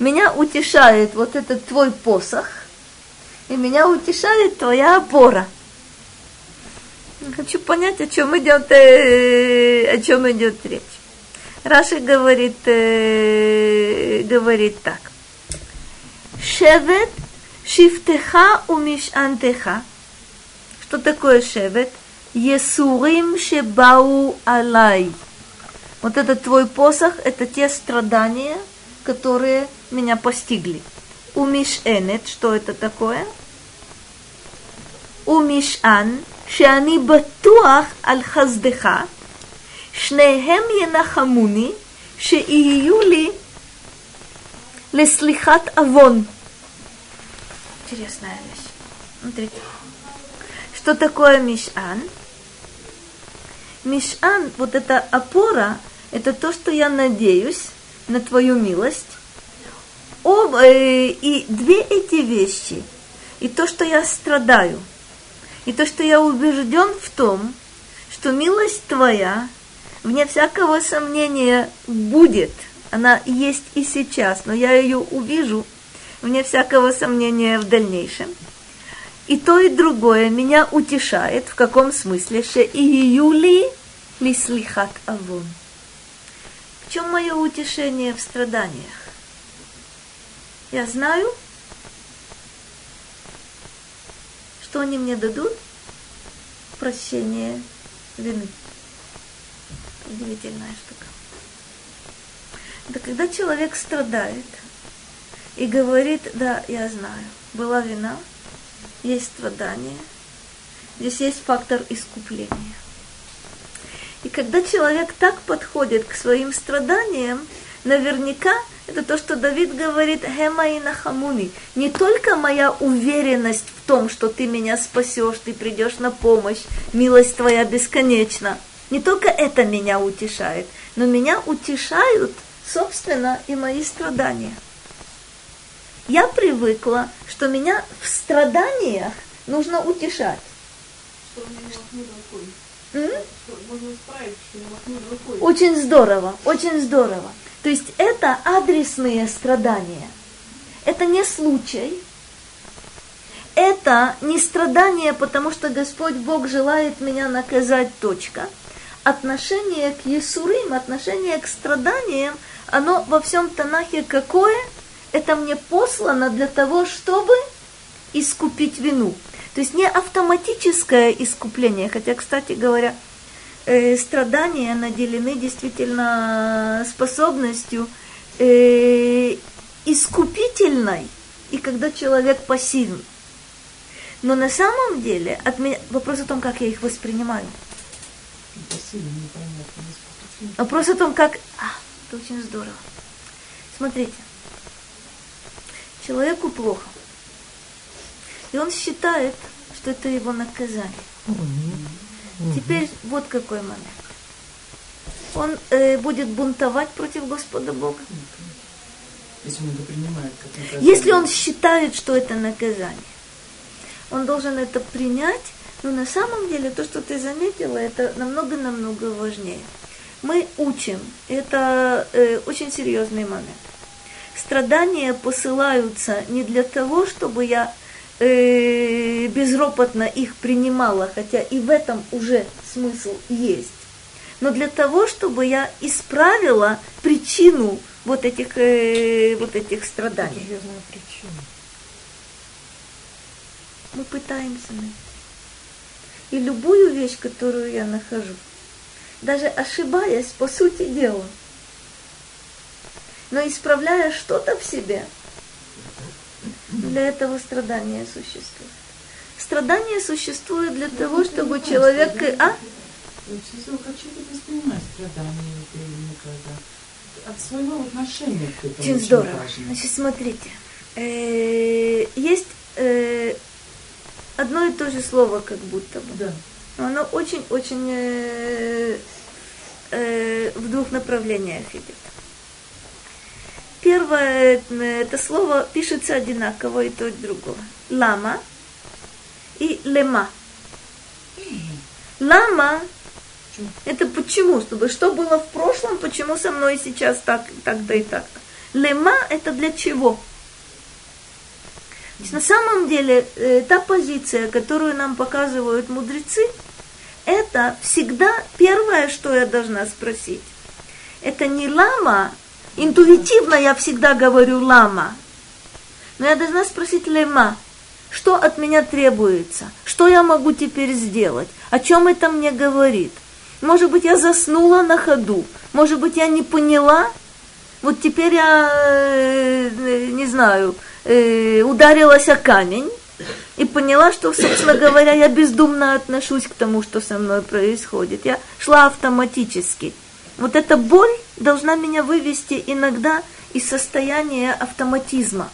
Меня утешает вот этот твой посох, и меня утешает твоя опора. Хочу понять, о чем идет, э, о чем идет речь. Раши говорит, э, говорит так. Шевет шифтеха у мишантеха. Что такое шевет? Есурим шебау алай. Вот этот твой посох, это те страдания, которые меня постигли. У мишенет, что это такое? У мишан, שאני בטוח על חסדך, שניהם ינחמוני, שיהיו לי לסליחת עוון. Интересная вещь. Смотрите. Что такое мишан? Мишан, вот эта опора, это то, что я надеюсь на твою милость. Об, э, и две эти вещи, и то, что я страдаю, и то, что я убежден в том, что милость твоя, вне всякого сомнения, будет. Она есть и сейчас, но я ее увижу, вне всякого сомнения, в дальнейшем. И то, и другое меня утешает. В каком смысле? Ше и юли лислихат авон. В чем мое утешение в страданиях? Я знаю, что они мне дадут? Прощение вины. Удивительная штука. Это когда человек страдает и говорит, да, я знаю, была вина, есть страдание, здесь есть фактор искупления. И когда человек так подходит к своим страданиям, наверняка это то, что Давид говорит, Хема и Нахамуни. Не только моя уверенность том, что ты меня спасешь, ты придешь на помощь, милость твоя бесконечна. Не только это меня утешает, но меня утешают, собственно, и мои страдания. Я привыкла, что меня в страданиях нужно утешать. Очень здорово, очень здорово. То есть это адресные страдания. Это не случай. Это не страдание, потому что Господь Бог желает меня наказать, точка. Отношение к Есурим, отношение к страданиям, оно во всем Танахе какое? Это мне послано для того, чтобы искупить вину. То есть не автоматическое искупление, хотя, кстати говоря, э, страдания наделены действительно способностью э, искупительной, и когда человек пассивен. Но на самом деле от меня, вопрос о том, как я их воспринимаю. Вопрос о том, как... А, это очень здорово. Смотрите. Человеку плохо. И он считает, что это его наказание. Теперь вот какой момент. Он э, будет бунтовать против Господа Бога. Если он это принимает как наказание. Если он считает, что это наказание, он должен это принять, но на самом деле то, что ты заметила, это намного-намного важнее. Мы учим, это э, очень серьезный момент. Страдания посылаются не для того, чтобы я э, безропотно их принимала, хотя и в этом уже смысл есть, но для того, чтобы я исправила причину вот этих, э, вот этих страданий. Я знаю причину. Мы пытаемся найти. И любую вещь, которую я нахожу, даже ошибаясь, по сути дела, но исправляя что-то в себе, для этого страдания существует. Страдания существует для того, чтобы человек... А? От своего отношения к этому Очень здорово. Значит, смотрите. Э, есть э, одно и то же слово, как будто бы. Да. Но оно очень-очень э, в двух направлениях идет. Первое это слово пишется одинаково и то, и другого. Лама и лема. Лама это почему? Чтобы что было в прошлом, почему со мной сейчас так, так да и так. Лема это для чего? На самом деле э, та позиция, которую нам показывают мудрецы, это всегда первое, что я должна спросить. Это не лама, Интуитивно я всегда говорю лама. Но я должна спросить лема, что от меня требуется, что я могу теперь сделать, о чем это мне говорит. Может быть, я заснула на ходу, может быть, я не поняла, вот теперь я, э, не знаю, э, ударилась о камень и поняла, что, собственно говоря, я бездумно отношусь к тому, что со мной происходит. Я шла автоматически – вот эта боль должна меня вывести иногда из состояния автоматизма.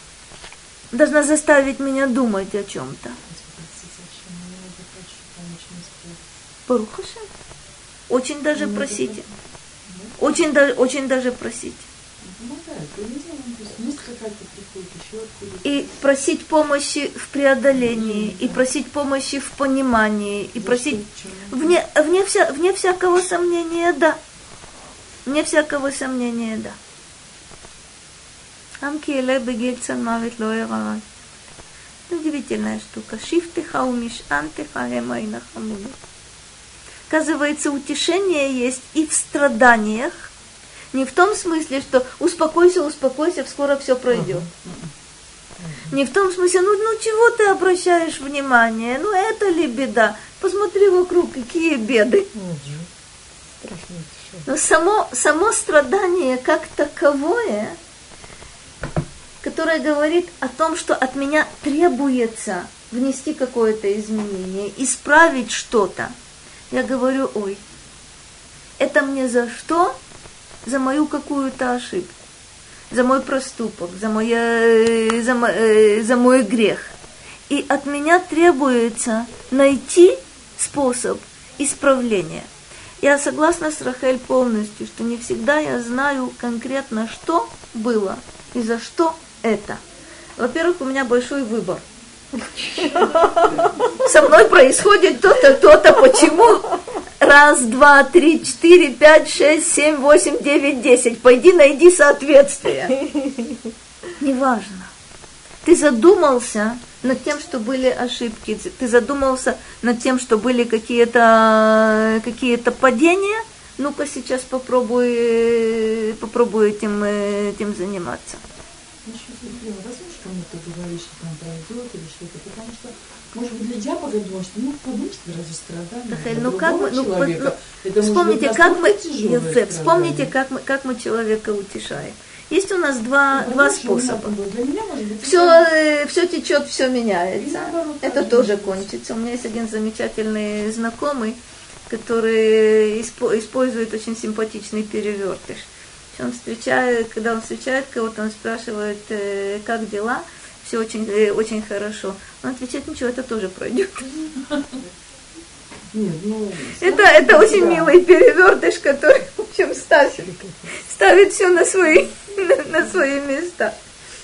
Должна заставить меня думать о чем-то. Порухашем. Очень даже просите. Очень, очень даже просите. Я не знаю, приходит, еще откуда И просить помощи в преодолении, и просить помощи в понимании, и просить вне, вне, вся, вне всякого сомнения, да. Вне всякого сомнения, да. Амкиеле бегильцан мавит. Удивительная штука. Шифтыха умишантыха эмайна хамуну. Оказывается, утешение есть и в страданиях, не в том смысле, что успокойся, успокойся, скоро все пройдет. Не в том смысле, ну, ну чего ты обращаешь внимание? Ну это ли беда? Посмотри вокруг, какие беды. Но само, само страдание как таковое, которое говорит о том, что от меня требуется внести какое-то изменение, исправить что-то, я говорю, ой, это мне за что? За мою какую-то ошибку, за мой проступок, за, моя, за, э, за мой грех. И от меня требуется найти способ исправления. Я согласна с Рахель полностью, что не всегда я знаю конкретно, что было и за что это. Во-первых, у меня большой выбор. Со мной происходит то-то, то-то, почему? Раз, два, три, четыре, пять, шесть, семь, восемь, девять, десять. Пойди найди соответствие. Неважно. Ты задумался над тем, что были ошибки. Ты задумался над тем, что были какие-то какие падения. Ну-ка сейчас попробуй, попробуй этим, этим заниматься. Возможно, кому-то говоришь, что там пройдет или что-то, потому что может быть, для тебя думаешь, что ну подумаешь, ты разве страдания? Рахель, ну как мы, ну, человека, ну, это вспомните, как мы, Ефе, вспомните, как мы, как мы человека утешаем. Есть у нас два, ну, два способа. Все, э, все течет, все меняется. Наоборот, это тоже кончится. У меня есть один замечательный знакомый, который использует очень симпатичный перевертыш. Он встречает, когда он встречает кого-то, он спрашивает, э, как дела все очень, э, очень хорошо. Он отвечает, ничего, это тоже пройдет. Нет, ну, это, это очень да. милый перевертыш, который, в общем, ставит, ставит все на свои, на, на свои места.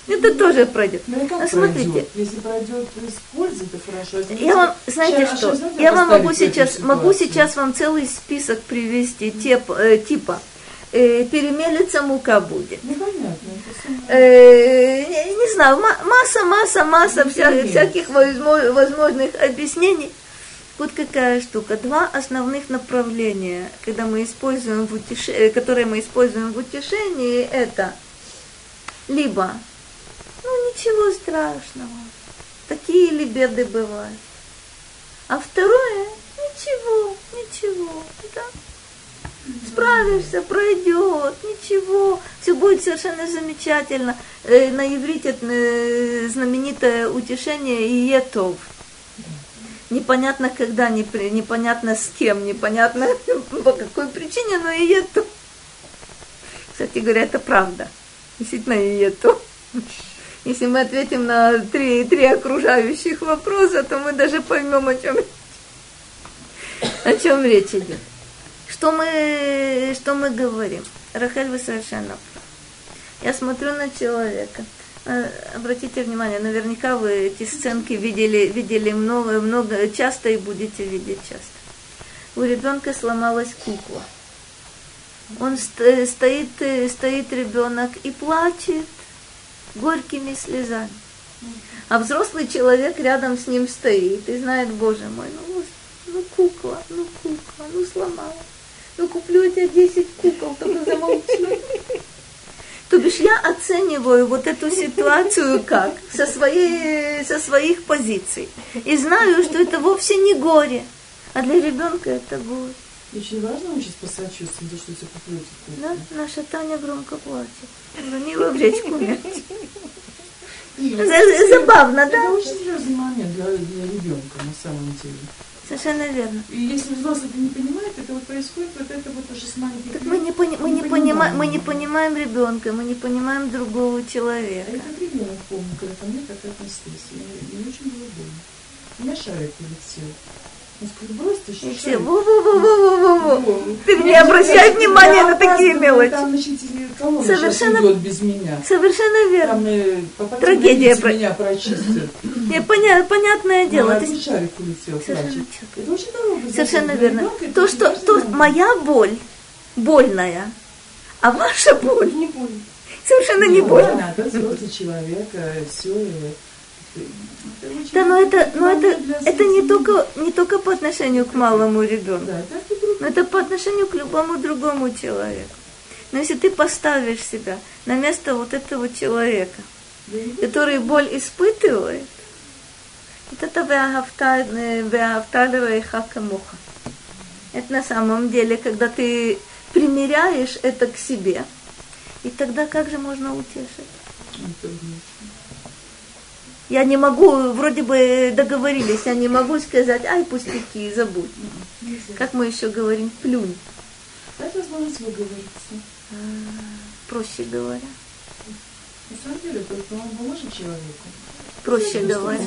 Это тоже пройдет. Ну, как Но смотрите, пройдет? если пройдет с пользой, то хорошо. Если я вам, знаете что, я вам могу сейчас, могу сейчас вам целый список привести тип, э, типа э, перемелится мука будет. Ну, понятно. Э, не, не знаю, масса, масса, масса ну, вся, всяких возможных объяснений. Вот какая штука. Два основных направления, когда мы используем в утеш... Э, которые мы используем в утешении, это либо, ну ничего страшного, такие ли беды бывают. А второе, ничего, ничего, да. Справишься, пройдет, ничего, все будет совершенно замечательно. Э, на иврите э, знаменитое утешение «Иетов». Непонятно когда, непонятно с кем, непонятно по какой причине, но «Иетов». Кстати говоря, это правда. Действительно, «Иетов». Если мы ответим на три, три окружающих вопроса, то мы даже поймем, о чем, о чем речь идет. Что мы, что мы говорим? Рахель, вы совершенно. Я смотрю на человека. Э, обратите внимание, наверняка вы эти сценки видели, видели много, много, часто и будете видеть часто. У ребенка сломалась кукла. Он стоит, стоит ребенок и плачет горькими слезами. А взрослый человек рядом с ним стоит и знает, боже мой, ну, ну кукла, ну кукла, ну сломалась ну куплю я тебе 10 кукол, только замолчи. То бишь я оцениваю вот эту ситуацию как? Со, своей, со своих позиций. И знаю, что это вовсе не горе, а для ребенка это горе. Очень важно учить посочувствовать, то, что тебе куплю Да, наша Таня громко плачет. Уронила в речку мяч. Забавно, да? Это очень серьезный момент для, для ребенка на самом деле. Совершенно верно. И если взрослый не понимает, это вот происходит вот это вот уже с маленьких Так мы не, пони, мы, не понимаем, мы не понимаем ребенка, мы не понимаем другого человека. А я как ребенок помню, когда ко мне так относились. Мне, мне очень было больно. У меня шарик улетел. Он скажет, брось ты, что И все, во-во-во-во-во-во. Ты не Я обращай я на такие мелочи. Там учитель колонны Совершенно- идет без меня. Совершенно верно. Там Трагедия про- меня прочистит. Не, поня- понятное дело. Ну, ты- шарик улетел, Совершенно. Совершенно верно. ребенка То, что то, моя боль больная, а ваша боль Не больно. совершенно не больно. ладно, это взрослый человек, все. Да, но это, но это, это не только, не только по отношению к малому ребенку, и но это по отношению к любому другому человеку. Но если ты поставишь себя на место вот этого человека, и который боль испытывает, вот это «Веаhavта- э, веаhavта лереха камоха». Это на самом деле, когда ты примеряешь это к себе, и тогда как же можно утешить? Я не могу, вроде бы договорились, я не могу сказать, ай, пустяки, забудь. Нельзя. Как мы еще говорим, плюнь, Дать возможность выговориться. проще говоря. На самом деле, только мы поможем человеку. Проще говоря.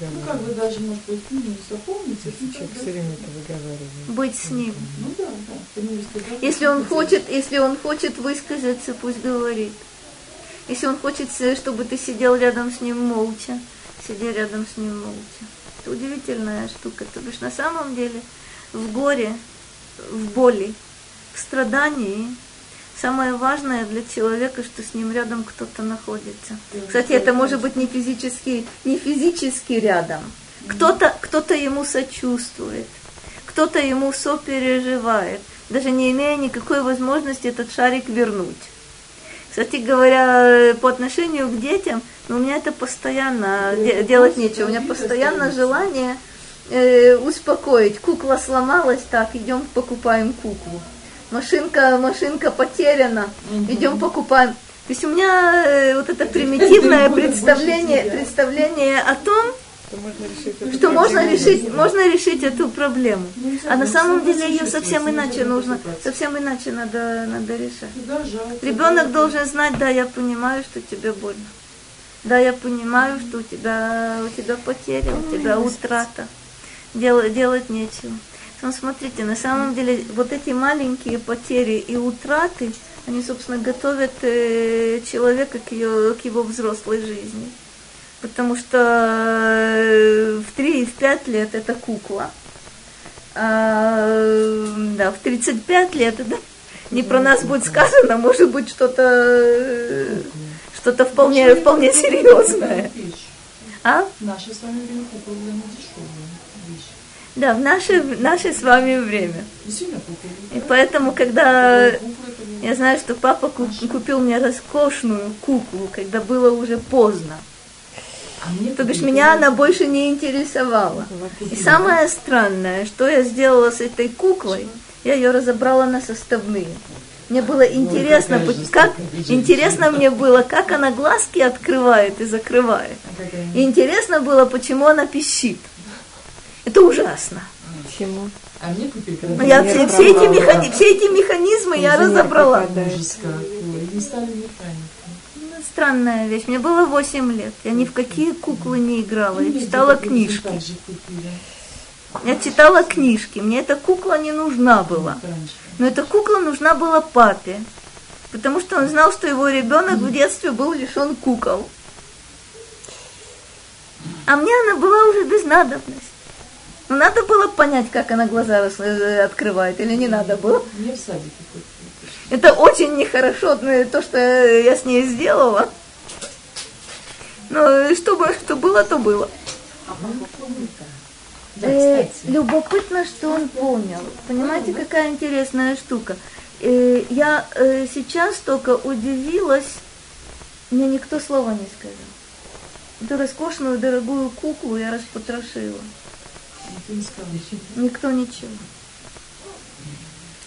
Ну, как бы даже, может быть, ну, не запомнить, Если ну, человек все время это выговаривает. Быть с ним. Ну да, да. Если он хочет, если он хочет высказаться, пусть говорит. Если он хочет, э, чтобы ты сидел рядом с ним молча, сиди рядом с ним молча. Это удивительная штука. То бишь на самом деле в горе, в боли, в страдании самое важное для человека, что с ним рядом кто-то находится. Кстати, это может быть не физически, не физически рядом. Кто-то, кто-то ему сочувствует, кто-то ему сопереживает, даже не имея никакой возможности этот шарик вернуть. Кстати говоря, по отношению к детям, ну, у меня это постоянно Ну, де- это делать просто нечего. У меня постоянно становится. желание э, успокоить. Кукла сломалась, так, идем покупаем куклу. Машинка, машинка потеряна, идем покупаем. То есть у меня э, вот это примитивное представление, представление о том, Что можно решить эту что можно решить, можно решить эту проблему. Ну, А на самом ну, деле ее совсем иначе нужно совсем иначе надо, надо решать. Жалко, Ребенок должен знать, да, я понимаю, что тебе больно. Да, я понимаю, что у тебя, у тебя потеря, у тебя утрата. Делать, делать нечего. Ну, смотрите, на самом деле, вот эти маленькие потери и утраты, они, собственно, готовят э, человека к, ее, к его взрослой жизни. Потому что э, в 3 и в 5 лет это кукла. А, да, в 35 лет это не про нас будет сказано, может быть что-то э, что-то вполне, вполне серьезное. А? Наше с вами время кукла довольно дешевая вещь. Да, в наше, в наше с вами время. И поэтому, когда я знаю, что папа ку- купил мне роскошную куклу, когда было уже поздно. А То бишь меня она больше не интересовала. И самое странное, что я сделала с этой куклой, я ее разобрала на составные. Мне было интересно, какая пот- жестокая как интересно мне было, как она глазки открывает и закрывает. А И интересно было, почему она пищит. Это ужасно. Почему? А мне купили Но я все, все эти, механи- все эти механизмы я разобрала. не стали механиком. Странная вещь. Мне было 8 лет. Я ни в какие куклы не играла. Я читала книжки. Я читала книжки. Мне эта кукла не нужна была. Но эта кукла нужна была папе. Потому что он знал, что его ребенок в детстве был лишен кукол. А мне она была уже без надобности. Ну, надо было понять, как она глаза открывает, или не надо было. Мне в садике. Это очень нехорошо, то, что я с ней сделала. Но что, бы, что было, то было. Э, любопытно, что он понял. Понимаете, какая интересная штука. Э, я э, сейчас только удивилась, мне никто слова не сказал. Эту роскошную, дорогую куклу я распотрошила. Никто не сказал ничего. Никто ничего.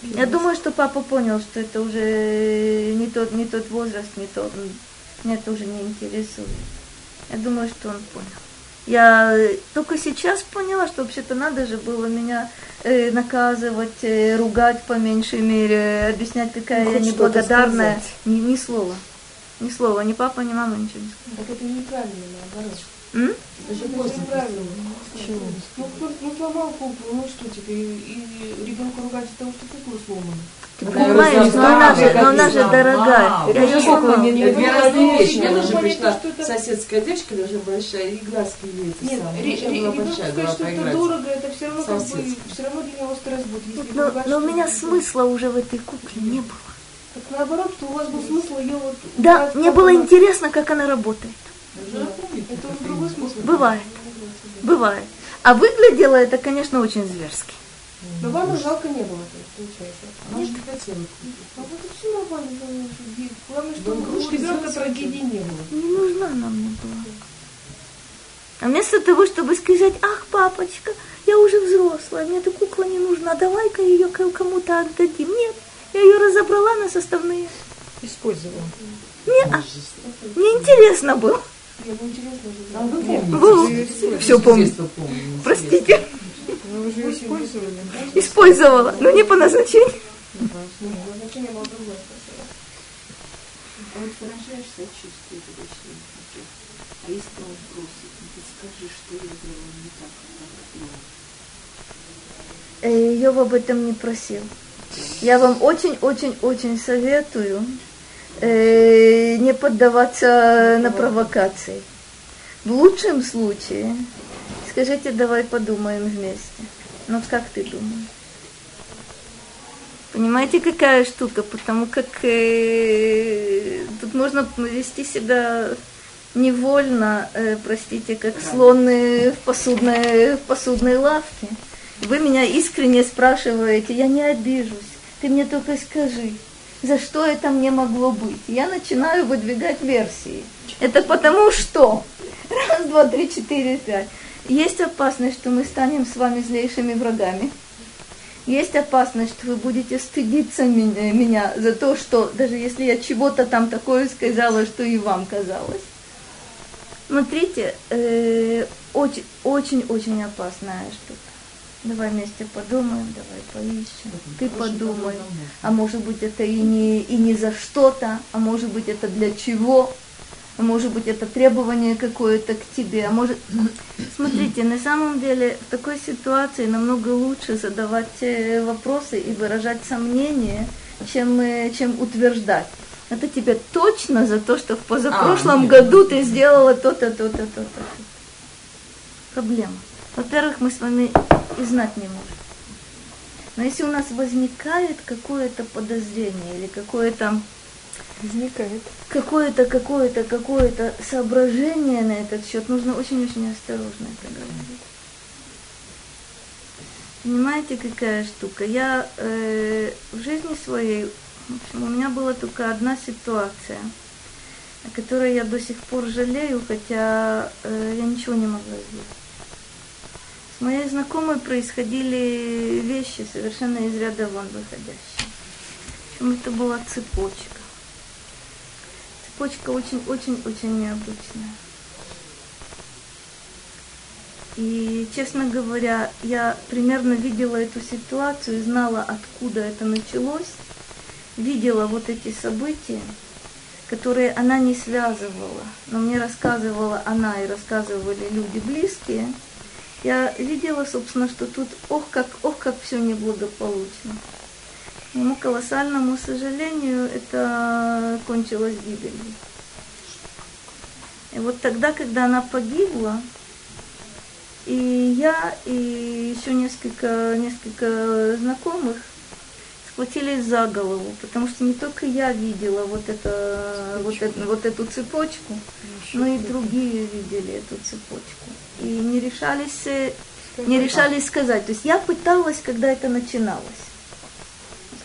Я думаю, что папа понял, что это уже не тот, не тот возраст, не тот. Меня это уже не интересует. Я думаю, что он понял. Я э, только сейчас поняла, что вообще-то надо же было меня э, наказывать, э, ругать по меньшей мере, объяснять, какая Ну, я неблагодарная. Ни, ни слова. Ни слова. Ни папа, ни мама ничего не сказали. Так это неправильно, наоборот. М? Же неправильно. Почему? Ну, кто, ну сломал куклу, ну что теперь, и, и ребенка ругать из-за того, что кукла сломана. Ты Да, понимаешь, но она же, но она же дорогая. Это мне Не Это две разные вещи. Мне понятно, пришла что это- соседская дочка, даже большая, и глазки ей это Нет, ребенку сказать, что это дорого, это все равно как бы, все равно для него стресс будет. Если Но, у меня смысла уже в этой кукле не было. Так наоборот, что у вас был смысл ее вот... Да, мне было интересно, как она работает. Бывает. Бывает. А выглядело это, конечно, очень зверски. Но вам и жалко не было, то есть, получается. Она же не хотела. А вот это все нормально. и Главное, что Да, у игрушки ребенка трагедии не было. Не нужна она мне была. А вместо того, чтобы сказать, ах, папочка, я уже взрослая, мне эта кукла не нужна, давай-ка ее кому-то отдадим. Нет, я ее разобрала на составные. Использовала. Не, а, мне интересно было. Мне было интересно же. А вы помните? Все всё помню. Простите, Но вы же ее использовали. использовала, но не по назначению. Назначение было другое. А вот выражаешь сочувствие этой дочери, а если он просит, ну ты скажи, что я сделала не так, как об этом не просил. Я вам очень-очень-очень советую э, не поддаваться на провокации. В лучшем случае скажите, давай подумаем вместе. Ну как ты думаешь? Понимаете, какая штука? Потому как э, тут можно вести себя невольно, э, простите, как слон э, в посудной, в посудной лавке. Вы меня искренне спрашиваете, я не обижусь, ты мне только скажи, за что это мне могло быть. Я начинаю выдвигать версии. Это потому что. Раз, два, три, четыре, пять. Есть опасность, что мы станем с вами злейшими врагами. Есть опасность, что вы будете стыдиться меня, меня за то, что даже если я чего-то там такое сказала, что и вам казалось. Смотрите, э, очень, очень, очень опасная штука. Давай вместе подумаем, давай поищем. Ты подумай. А может быть это и не, и не за что-то, а может быть это для чего, а может быть это требование какое-то к тебе, а может... Смотрите, на самом деле в такой ситуации намного лучше задавать э, вопросы и выражать сомнения, чем, э, чем утверждать. Это тебе точно за то, что в позапрошлом нет. году ты сделала то-то, то-то, то-то. Проблема. Во-первых, мы с вами и знать не можем. Но если у нас возникает какое-то подозрение или какое-то Возникает. какое-то, какое-то, какое-то соображение на этот счет, нужно очень-очень осторожно это говорить. Понимаете, какая штука? Я э, в жизни своей, в общем, у меня была только одна ситуация, о которой я до сих пор жалею, хотя э, я ничего не могла сделать. С моей знакомой происходили вещи совершенно из ряда вон выходящие. Причем это была цепочка. Цепочка очень-очень-очень необычная. И, честно говоря, я примерно видела эту ситуацию, знала, откуда это началось, видела вот эти события, которые она не связывала, но мне рассказывала она и рассказывали люди близкие. Я видела, собственно, что тут, ох, как, ох, как все неблагополучно. К моему колоссальному сожалению, это кончилось гибелью. И вот тогда, когда она погибла, и я, и еще несколько, несколько знакомых схватились за голову, потому что не только я видела вот, это, вот, это, вот эту цепочку, но и другие видели эту цепочку. И не решались, э, не решались сказать. То есть я пыталась, когда это начиналось.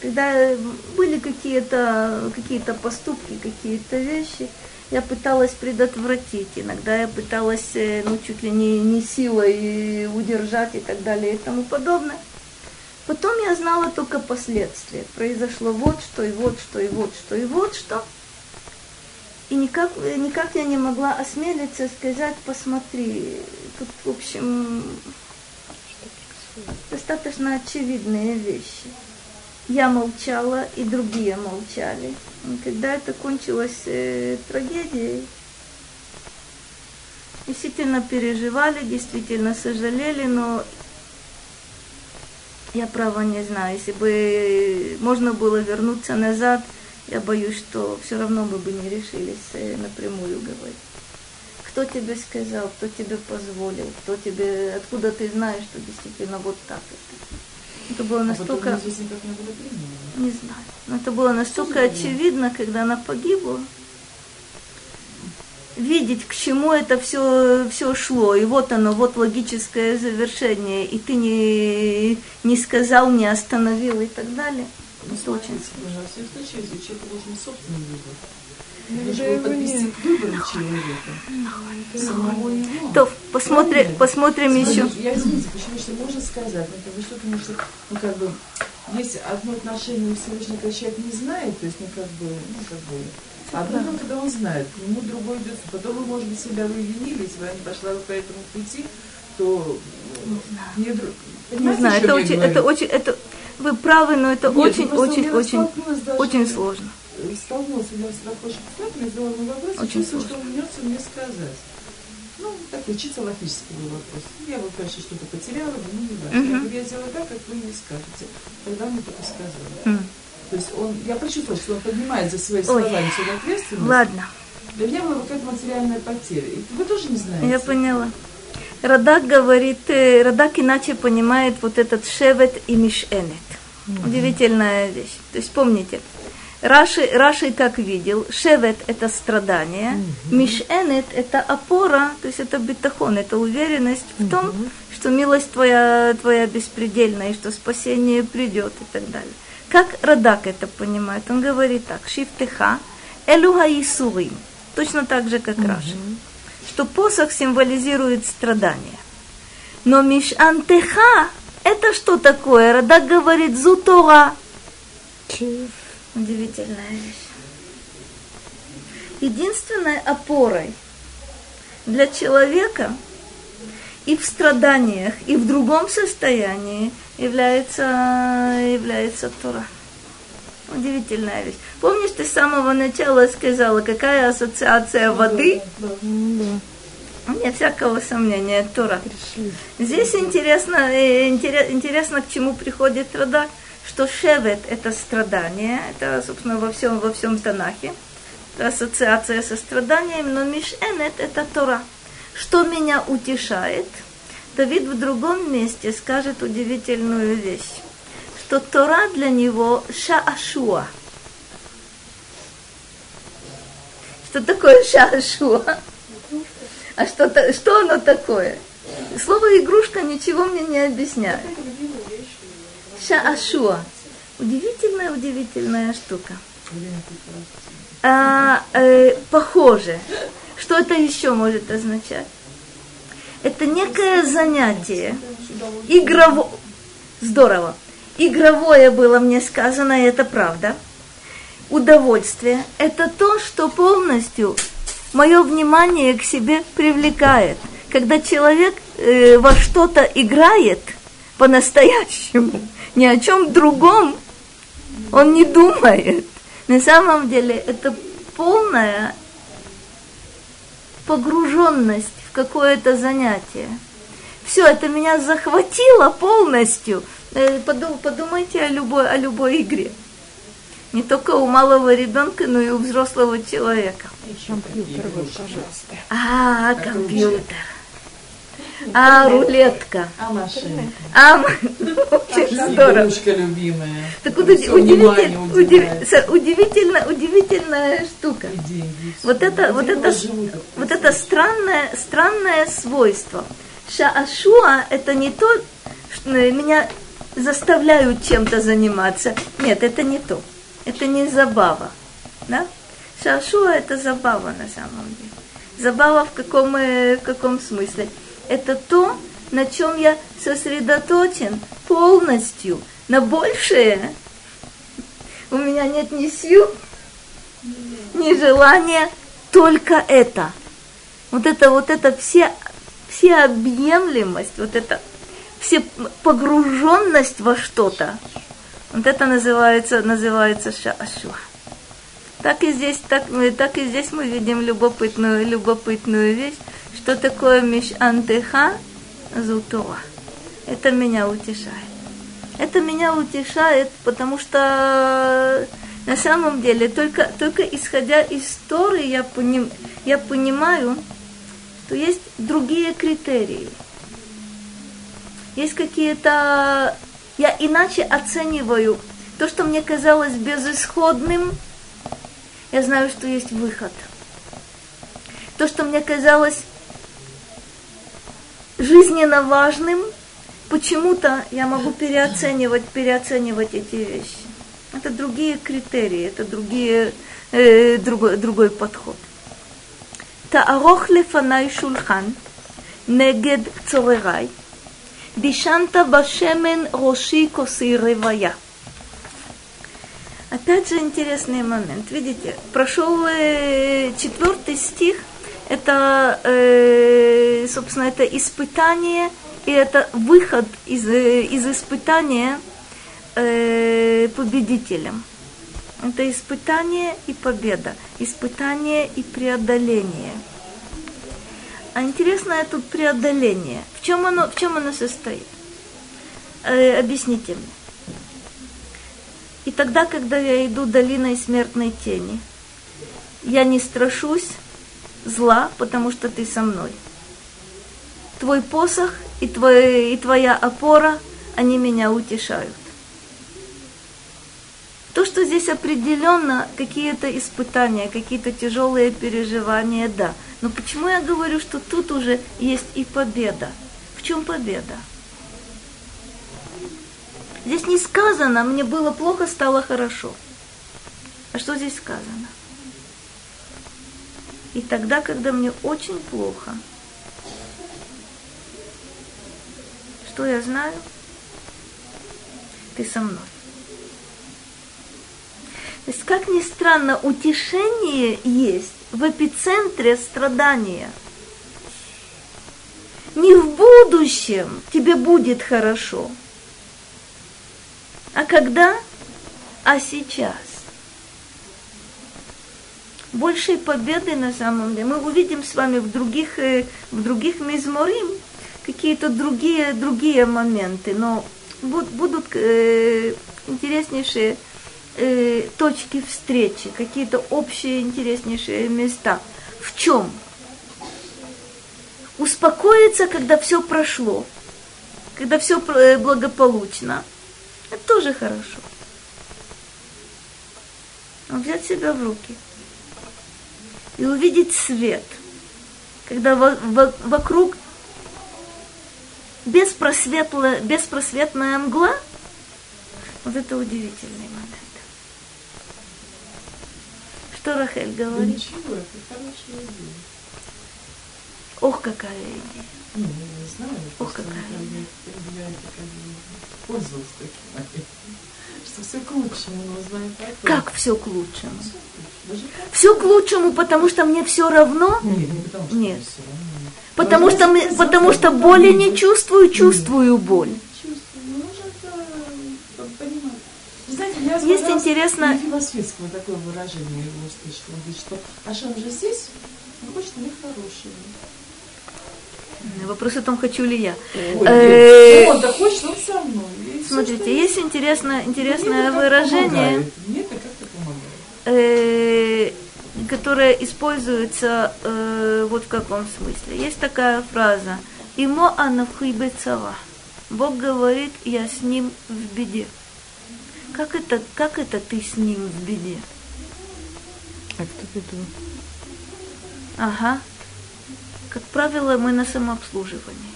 Когда э, были какие-то какие поступки, какие-то вещи, я пыталась предотвратить. Иногда я пыталась, э, ну, чуть ли не, не силой удержать и так далее и тому подобное. Потом я знала только последствия. Произошло вот что, и вот что, и вот что, и вот что. И э, никак я не могла осмелиться сказать, посмотри, тут, в общем, достаточно очевидные вещи. Я молчала, и другие молчали. И когда это кончилось э, трагедией, действительно переживали, действительно сожалели, но я право не знаю, если бы можно было вернуться назад, я боюсь, что все равно мы бы не решились э, напрямую говорить. Кто тебе сказал, кто тебе позволил, кто тебе, откуда ты знаешь, что действительно вот так это. Это было А настолько, потом здесь никак не было не знаю, но это было настолько Тоже очевидно, когда она погибла. Видеть, к чему это все, все шло, и вот оно, вот логическое завершение, и ты не, не сказал, не остановил и так далее. Ну, Это очень пожалуйста, в случае, если у человека должен собственный выбор. Ну, Нужно подвести к выбору человека. Самого его. То посмотрим, посмотрим еще. Я извините, почему что можно сказать, бы, что потому что, ну, как бы, есть одно отношение у Всевышнего, когда человек не знает, то есть, ну, как бы, ну, как бы, одно, ну, когда он знает, к нему другой идет, потом вы, может быть, себя вы винили, если бы я не пошла по этому пути, то не, друг... Не знаю, это очень, это очень, это вы правы, но это Нет, очень, ну, очень, сложно. столкнулась я с рабочим писателем, задала ему вопрос, Очень и чувствую, что он мнется мне сказать. Ну, такой чисто логический был вопрос. Я вот, конечно, что-то потеряла, но ну, не важно. Мгм. Я говорю, я сделаю так, как вы мне скажете. Тогда мне только сказал. М. То есть он, я почувствовала, что он поднимает за свои слова несет ответственность. Ладно, Для меня была какая-то материальная потеря. И вы тоже не знаете? я поняла. Радак говорит, э, Радак иначе понимает вот этот шевет и мишенет. Удивительная вещь. То есть помните, Раши, Раши как видел, шевет – это страдание, мишенет – это опора, то есть это бетахон, это уверенность в том, что милость твоя, твоя беспредельна, и что спасение придет и так далее. Как Радак это понимает? Он говорит так, шифтеха, элуха исурим, точно так же, как Раши, что посох символизирует страдание. Но мишантеха – это что такое? Радак говорит зутора, Удивительная вещь. Единственной опорой для человека и в страданиях, и в другом состоянии является, является Тора. Удивительная вещь. Помнишь, ты с самого начала сказала, какая ассоциация воды? Да. Да, Нет всякого сомнения, Тора. пришли. Здесь интересно, э, интере- интересно, к чему приходит Радак, что шевет – это страдание, это, собственно, во всем, во всем Танахе, это ассоциация со страданием, но мишенет – это Тора. Что меня утешает? Давид в другом месте скажет удивительную вещь, что Тора для него шаашуа. Что такое шаашуа? А что, то- что оно такое? Слово игрушка ничего мне не объясняет. Шаашуа. Удивительная, удивительная штука. А, э, похоже. Что это еще может означать? Это некое занятие. Игрово... Здорово. Игровое было мне сказано, и это правда. Удовольствие – это то, что полностью мое внимание к себе привлекает. Когда человек э, во что-то играет по-настоящему, ни о чем другом он не думает. На самом деле это полная погруженность в какое-то занятие. Все, это меня захватило полностью. Э, поду- Подумайте о любой, о любой игре. Не только у малого ребенка, но и у взрослого человека. Компьютер вот, пожалуйста. А, компьютер. А, рулетка. А машинка? А, очень здорово. Игрушка любимая. Так уди- удивитель- удивительно, удивительная штука. И деньги. Вот это, вот это, живут, вот это странное, странное свойство. Шаашуа – это не то, что меня заставляют чем-то заниматься. Нет, это не то. Это не забава. Да? Шаашуа – это забава на самом деле. Забава в каком, э, в каком смысле? Это то, на чем я сосредоточен полностью. На большее у меня нет ни сил, ни желания, только это. Вот это, вот это все, всеобъемлемость, вот это все погруженность во что-то. Вот это называется, называется шаашуа. Так и здесь, так, так и здесь мы видим любопытную, любопытную вещь, что такое миш антеха зутуа. Это меня утешает. Это меня утешает, потому что на самом деле только, только исходя из Торы я, поним, я понимаю, что есть другие критерии есть какие-то... Я иначе оцениваю то, что мне казалось безысходным, я знаю, что есть выход. То, что мне казалось жизненно важным, почему-то я могу переоценивать, переоценивать эти вещи. Это другие критерии, это другие, э, другой, другой подход. Таарох лефанай шульхан, негед цорерай – Дишанта башемен роши косы ревая. Опять же интересный момент. Видите, прошел э, четвертый стих. Это, э, собственно, это испытание, и это выход из, э, из испытания победителем. Это испытание и победа, испытание и преодоление – а интересное тут преодоление. В чем оно, в чем оно состоит? Э, объясните мне. И тогда, когда я иду долиной смертной тени, я не страшусь зла, потому что ты со мной. Твой посох и, твой, и твоя опора, они меня утешают. Здесь определенно какие-то испытания, какие-то тяжелые переживания, да. Но почему я говорю, что тут уже есть и победа? В чем победа? Здесь не сказано, мне было плохо, стало хорошо. А что здесь сказано? И тогда, когда мне очень плохо, что я знаю? Ты со мной. То есть, как ни странно, утешение есть в эпицентре страдания. Не в будущем тебе будет хорошо – а когда? А сейчас. Большей победы на самом деле мы увидим с вами в других, э, в других мизморим какие-то другие, другие моменты, но будут э, интереснейшие э, точки встречи, какие-то общие интереснейшие места. В чем? Успокоиться, когда все прошло, когда все э, благополучно, это тоже хорошо. Но взять себя в руки и увидеть свет, когда вокруг беспросветная, беспросветная мгла, вот это удивительный момент. Что Рахель говорит? Ничего, это хорошая идея. Ох, какая идея. Не, не знаю. Ох, какая идея. Я, я, пользовалась таким что все к лучшему, но знаем так. Как все к лучшему? Все к лучшему, потому что мне все равно? Нет, не потому что Нет. всё равно. Потому что, потому что боли не чувствую, чувствую боль. Чувствую. Ну, нужно это понимать. Знаете, я Есть интересно- Светского такое выражение его услышала. Он что Ашам же здесь, он хочет мне хорошего. Вопрос о том, хочу ли я. Ой, Э, он-то хочет, он со мной. Смотрите, есть интересное, интересное Мне выражение. Мне э, которое используется э, вот в каком смысле. Есть такая фраза «Имо бецава». Бог говорит, я с ним в беде. Как это, как это ты с ним в беде? А кто беду? Ага. Как правило, мы на самообслуживании.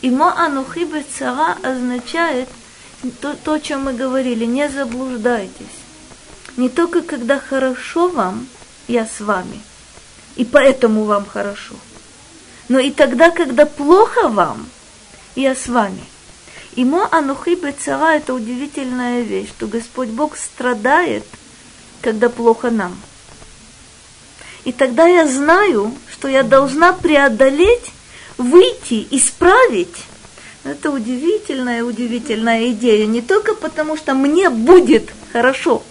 Имо анухи бецара означает то, то, о чем мы говорили, не заблуждайтесь. Не только когда хорошо вам, я с вами, и поэтому вам хорошо, но и тогда, когда плохо вам, я с вами. Имо анухи бецара – это удивительная вещь, что Господь Бог страдает, когда плохо нам. И тогда я знаю, что я должна преодолеть, выйти, исправить. Это удивительная, удивительная идея. Не только потому, что мне будет хорошо,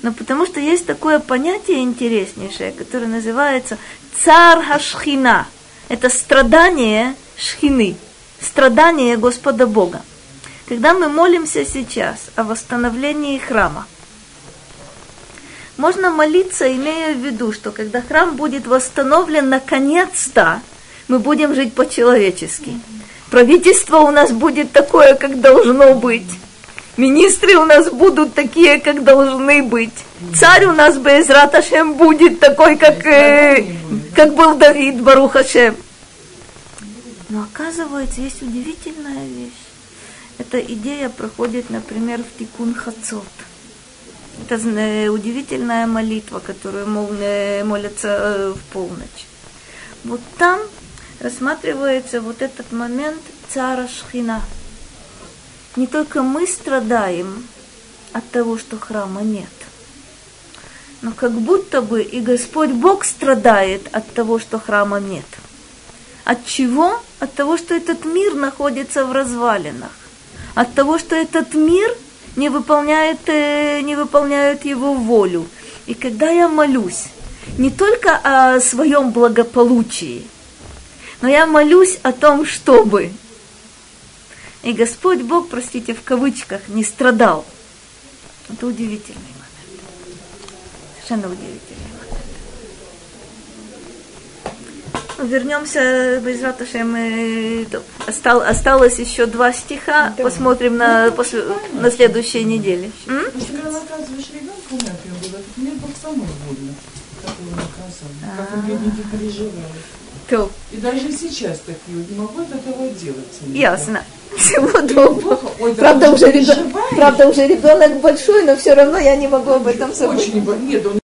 но потому что есть такое понятие интереснейшее, которое называется цар хашхина. Это страдание шхины, страдание Господа Бога. Когда мы молимся сейчас о восстановлении храма, можно молиться, имея в виду, что когда храм будет восстановлен наконец-то, мы будем жить по-человечески. Правительство у нас будет такое, как должно быть. Министры у нас будут такие, как должны быть. Царь у нас без Раташем будет такой, как, э, как был Давид Барухашем. Но оказывается, есть удивительная вещь. Эта идея проходит, например, в Тикун Хацот. Это э, удивительная молитва, которую э, молятся э, в полночь. Вот там рассматривается вот этот момент цара Шхина. Не только мы страдаем от того, что храма нет, но как будто бы и Господь Бог страдает от того, что храма нет. От чего? От того, что этот мир находится в развалинах. От того, что этот мир не выполняет, э, не выполняет его волю. И когда я молюсь не только о своем благополучии, но я молюсь о том, чтобы. И Господь Бог, простите, в кавычках, не страдал. Это удивительный момент. Совершенно удивительный вернемся без Раташем. Остал, осталось еще два стиха. Да. Посмотрим на, после, на следующей неделе. М? бедненький переживает. То. И даже сейчас такие вот не могу от этого делать. Ясно. Всего доброго. Ой, правда, уже ребенок, правда, уже ребенок большой, но все равно я не могу об этом забыть. Очень, нет, он